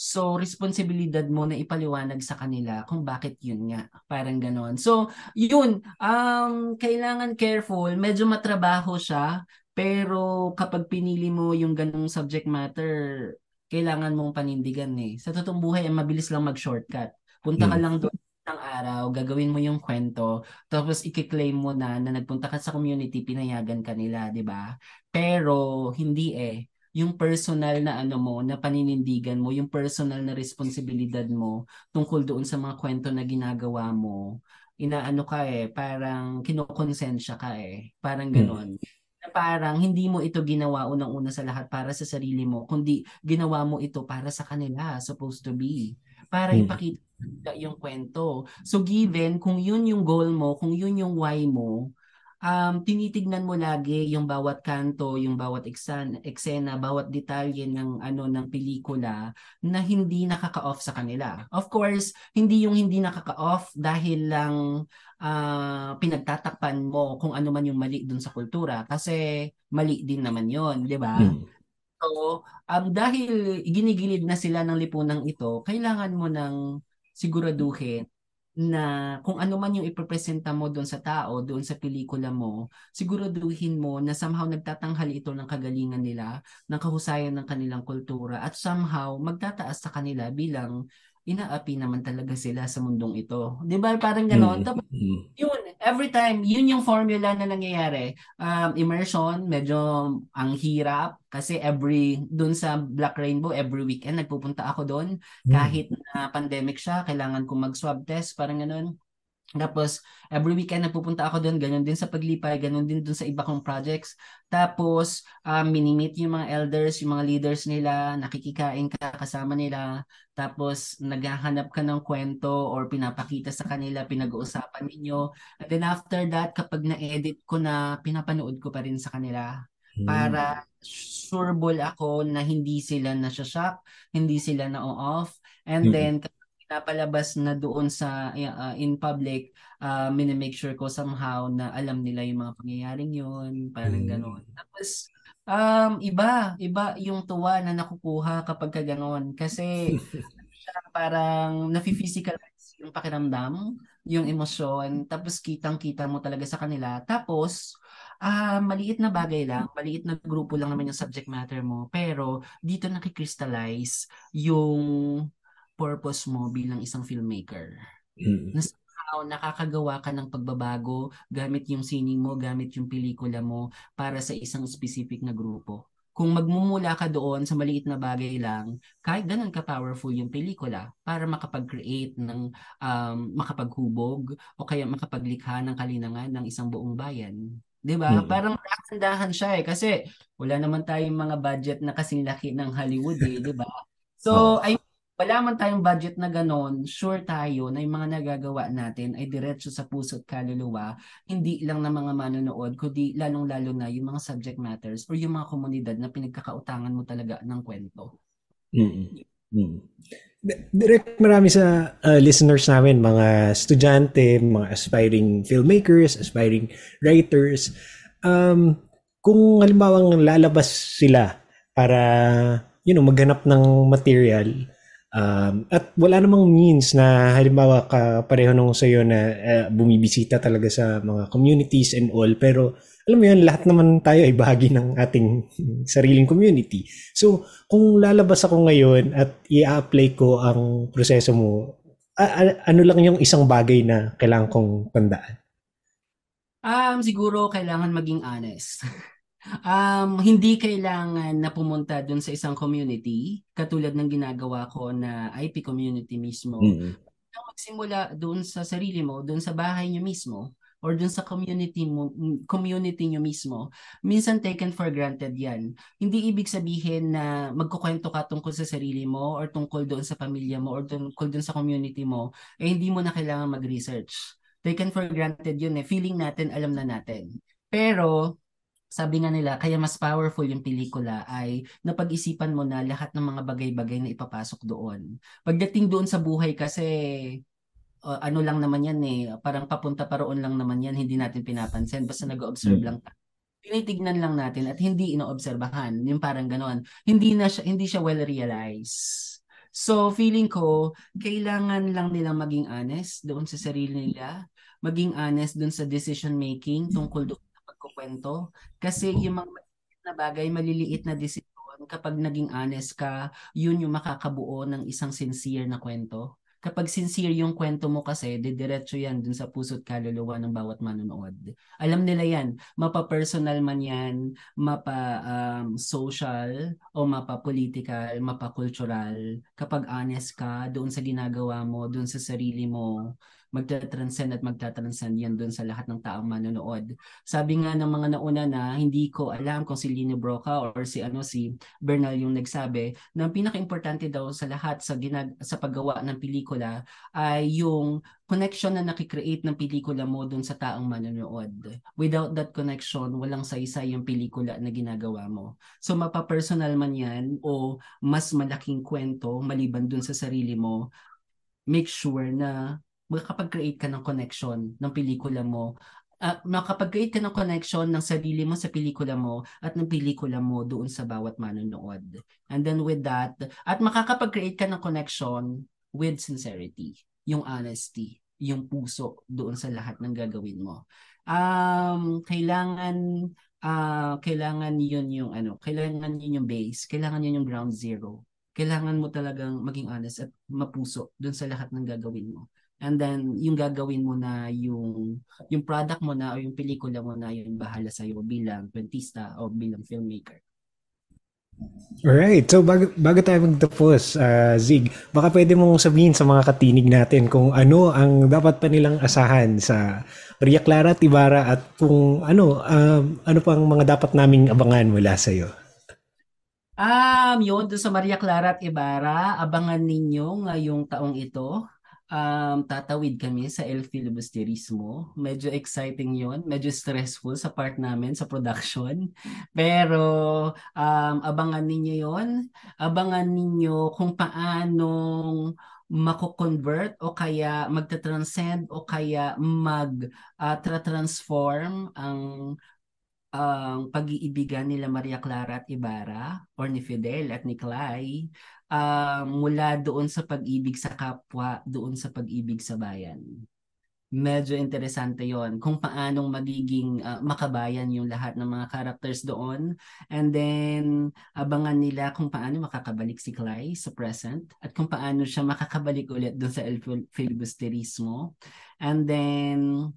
So, responsibilidad mo na ipaliwanag sa kanila kung bakit yun nga. Parang ganon. So, yun, um, kailangan careful. Medyo matrabaho siya. Pero kapag pinili mo yung ganong subject matter, kailangan mong panindigan eh. Sa totoong buhay, mabilis lang mag-shortcut. Punta ka Mm. lang doon ng araw, gagawin mo yung kwento, tapos i-claim mo na na nagpunta ka sa community, pinayagan ka nila, di ba? Pero hindi eh. Yung personal na ano mo, na paninindigan mo, yung personal na responsibilidad mo tungkol doon sa mga kwento na ginagawa mo, inaano ka eh, parang kinokonsensya ka eh. Parang ganon. Na parang hindi mo ito ginawa unang-una sa lahat para sa sarili mo, kundi ginawa mo ito para sa kanila, supposed to be. Para Mm. ipakita yung kwento. So given, kung yun yung goal mo, kung yun yung why mo, um, tinitignan mo lagi yung bawat kanto, yung bawat eksan, eksena, bawat detalye ng ano ng pelikula na hindi nakaka-off sa kanila. Of course, hindi yung hindi nakaka-off dahil lang ah, pinagtatakpan mo kung ano man yung mali dun sa kultura kasi mali din naman yon, di ba? Mm. So, um, dahil ginigilid na sila ng lipunang ito, kailangan mo nang siguraduhin na kung ano man yung iprepresenta mo doon sa tao, doon sa pelikula mo, siguraduhin mo na somehow nagtatanghal ito ng kagalingan nila, ng kahusayan ng kanilang kultura, at somehow magtataas sa kanila bilang inaapi naman talaga sila sa mundong ito. Di ba? Parang gano'n. Mm. Tapos yun, every time, yun yung formula na nangyayari. Um, immersion, medyo ang hirap kasi every, dun sa Black Rainbow, every weekend nagpupunta ako doon. Mm. Kahit na pandemic siya, kailangan kong mag-swab test, parang ganun. Tapos, every weekend nagpupunta ako doon, ganun din sa paglipay, ganun din doon sa iba kong projects. Tapos, um, minimit yung mga elders, yung mga leaders nila, nakikikain ka kasama nila. Tapos, naghahanap ka ng kwento or pinapakita sa kanila, pinag-uusapan ninyo. And then after that, kapag na-edit ko na, pinapanood ko pa rin sa kanila. Para sureball ako na hindi sila na-shock, hindi sila na-off. And Mm. then, pinapalabas na doon sa uh, in public, uh, minimake sure ko somehow na alam nila yung mga pangyayaring yun, parang Mm. gano'n. Tapos, um, iba, iba yung tuwa na nakukuha kapag ka gano'n. Kasi, siya parang nafi-physicalize yung pakiramdam, yung emosyon, tapos kitang-kita mo talaga sa kanila. Tapos, ah maliit na bagay lang, maliit na grupo lang naman yung subject matter mo, pero dito nakikristallize yung purpose mo bilang isang filmmaker. Mm. Na somehow nakakagawa ka ng pagbabago gamit yung sining mo, gamit yung pelikula mo para sa isang specific na grupo. Kung magmumula ka doon sa maliit na bagay lang, kahit ganun ka-powerful yung pelikula para makapag-create ng um, makapaghubog o kaya makapaglikha ng kalinangan ng isang buong bayan. 'Di ba? Mm. Parang dahan siya eh kasi wala naman tayong mga budget na kasing laki ng Hollywood eh, 'di ba? So, Oo. ay wala man tayong budget na ganon, sure tayo na yung mga nagagawa natin ay diretso sa puso at kaluluwa, hindi lang ng mga manonood, kundi lalong-lalo na yung mga subject matters or yung mga komunidad na pinagkakautangan mo talaga ng kwento. Mm. Mm. Di- Direct marami sa uh, listeners namin, mga estudyante, mga aspiring filmmakers, aspiring writers. Um, kung halimbawa lalabas sila para you know, maghanap ng material um, at wala namang means na halimbawa ka pareho nung sa'yo na uh, bumibisita talaga sa mga communities and all pero alam mo yun, lahat naman tayo ay bahagi ng ating sariling community. So, kung lalabas ako ngayon at i-apply ko ang proseso mo, a- a- ano lang yung isang bagay na kailangan kong tandaan? Um, siguro kailangan maging honest. Um, hindi kailangan na pumunta dun sa isang community katulad ng ginagawa ko na IP community mismo. Mm. Kailangan magsimula doon sa sarili mo, doon sa bahay niyo mismo or doon sa community mo community niyo mismo. Minsan taken for granted 'yan. Hindi ibig sabihin na magkukwento ka tungkol sa sarili mo or tungkol doon sa pamilya mo or tungkol doon sa community mo eh hindi mo na kailangan mag-research. Taken for granted 'yun eh. Feeling natin alam na natin. Pero sabi nga nila, kaya mas powerful yung pelikula ay napag-isipan mo na lahat ng mga bagay-bagay na ipapasok doon. Pagdating doon sa buhay kasi, uh, ano lang naman yan eh, parang papunta pa roon lang naman yan, hindi natin pinapansin, basta nag-observe Mm. lang tayo. Tinitignan lang natin at hindi inoobserbahan, yung parang ganon. Hindi na siya, hindi siya well realized. So feeling ko, kailangan lang nilang maging honest doon sa sarili nila, maging honest doon sa decision making tungkol doon sa pagkukwento. Kasi yung mga maliliit na bagay, maliliit na desisyon, kapag naging honest ka, yun yung makakabuo ng isang sincere na kwento. Kapag sincere yung kwento mo kasi, didiretso yan dun sa puso't kaluluwa ng bawat manonood. Alam nila yan, mapa-personal man yan, mapa-social, o mapa-political, mapa-cultural. Kapag honest ka doon sa ginagawa mo, doon sa sarili mo, magta-transcend at magta-transcend yan doon sa lahat ng taong manonood. Sabi nga ng mga nauna na hindi ko alam kung si Lino Broca or si ano si Bernal yung nagsabi na pinaka-importante daw sa lahat sa ginag sa paggawa ng pelikula ay yung connection na nakikreate ng pelikula mo doon sa taong manonood. Without that connection, walang saysay yung pelikula na ginagawa mo. So mapa-personal man yan o mas malaking kwento maliban doon sa sarili mo, make sure na makakapag-create ka ng connection ng pelikula mo uh, makapag-create ka ng connection ng sarili mo sa pelikula mo at ng pelikula mo doon sa bawat manonood. And then with that, at makakapag-create ka ng connection with sincerity, yung honesty, yung puso doon sa lahat ng gagawin mo. Um, kailangan uh, kailangan yun yung ano, kailangan yun yung base, kailangan yun yung ground zero. Kailangan mo talagang maging honest at mapuso doon sa lahat ng gagawin mo. And then, yung gagawin mo na yung, yung product mo na o yung pelikula mo na yung bahala sa'yo bilang kwentista o bilang filmmaker. Alright, so bago, bago tayo magtapos, uh, Zig, baka pwede mong sabihin sa mga katinig natin kung ano ang dapat pa nilang asahan sa Maria Clara at Ibarra at kung ano, uh, ano pang mga dapat naming abangan mula sa iyo. Um, yun, sa Maria Clara at Ibarra, abangan ninyo ngayong taong ito um, tatawid kami sa El Filibusterismo. Medyo exciting yon medyo stressful sa part namin sa production. Pero um, abangan ninyo yon Abangan ninyo kung paanong mako-convert o kaya magta-transcend o kaya mag-transform uh, ang ang pag-iibigan nila Maria Clara at Ibarra or ni Fidel at ni Clay uh, mula doon sa pag-ibig sa kapwa, doon sa pag-ibig sa bayan. Medyo interesante yon kung paanong magiging uh, makabayan yung lahat ng mga characters doon. And then, abangan nila kung paano makakabalik si Clay sa present at kung paano siya makakabalik ulit doon sa El Filibusterismo. And then,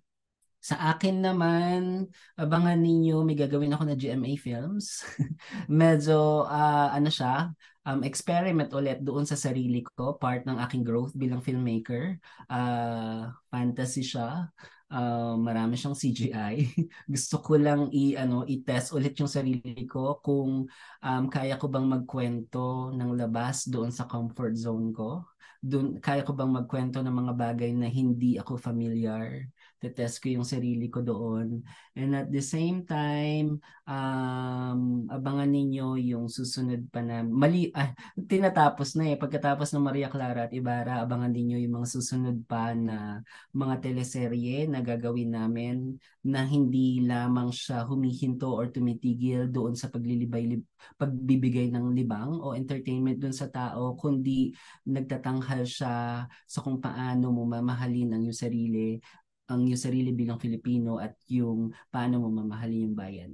sa akin naman, abangan ninyo, may gagawin ako na GMA Films. Medyo, uh, ano siya, um, experiment ulit doon sa sarili ko, part ng aking growth bilang filmmaker. Uh, fantasy siya. Uh, marami siyang CGI. Gusto ko lang i ano i-test ulit yung sarili ko kung um, kaya ko bang magkwento ng labas doon sa comfort zone ko. Doon kaya ko bang magkwento ng mga bagay na hindi ako familiar test ko yung sarili ko doon. And at the same time, um, abangan ninyo yung susunod pa na, mali, ah, tinatapos na eh. Pagkatapos ng Maria Clara at Ibarra, abangan ninyo yung mga susunod pa na mga teleserye na gagawin namin na hindi lamang siya humihinto or tumitigil doon sa paglilibay, pagbibigay ng libang o entertainment doon sa tao, kundi nagtatanghal siya sa kung paano mo mamahalin ang iyong sarili ang yung sarili bilang Filipino at yung paano mo mamahalin yung bayan.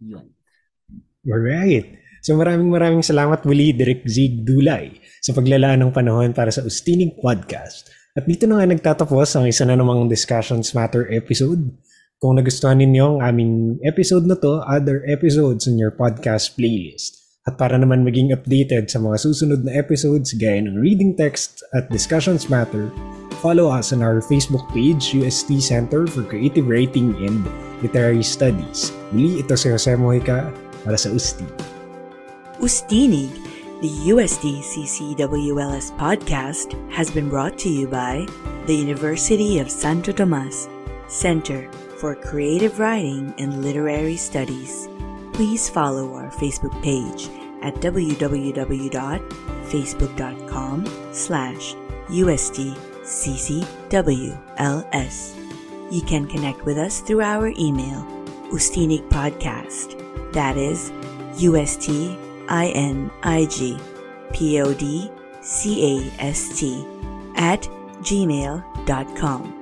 Yun. Alright. So maraming maraming salamat muli, Direk Zig Dulay, sa paglalaan ng panahon para sa Ustinig Podcast. At dito na nga nagtatapos ang isa na namang Discussions Matter episode. Kung nagustuhan ninyo ang aming episode na to, other episodes in your podcast playlist. At para naman maging updated sa mga susunod na episodes gaya ng Reading Text at Discussions Matter, follow us on our Facebook page, UST Center for Creative Writing and Literary Studies. Muli, ito si Jose Mojica para sa UST. Ustinig, the UST CCWLS podcast has been brought to you by the University of Santo Tomas Center for Creative Writing and Literary Studies. Please follow our Facebook page at www.facebook.com slash UST CCWLS. You can connect with us through our email, Ustinig Podcast. That is U S T I N I G P O D C A S T at gmail.com.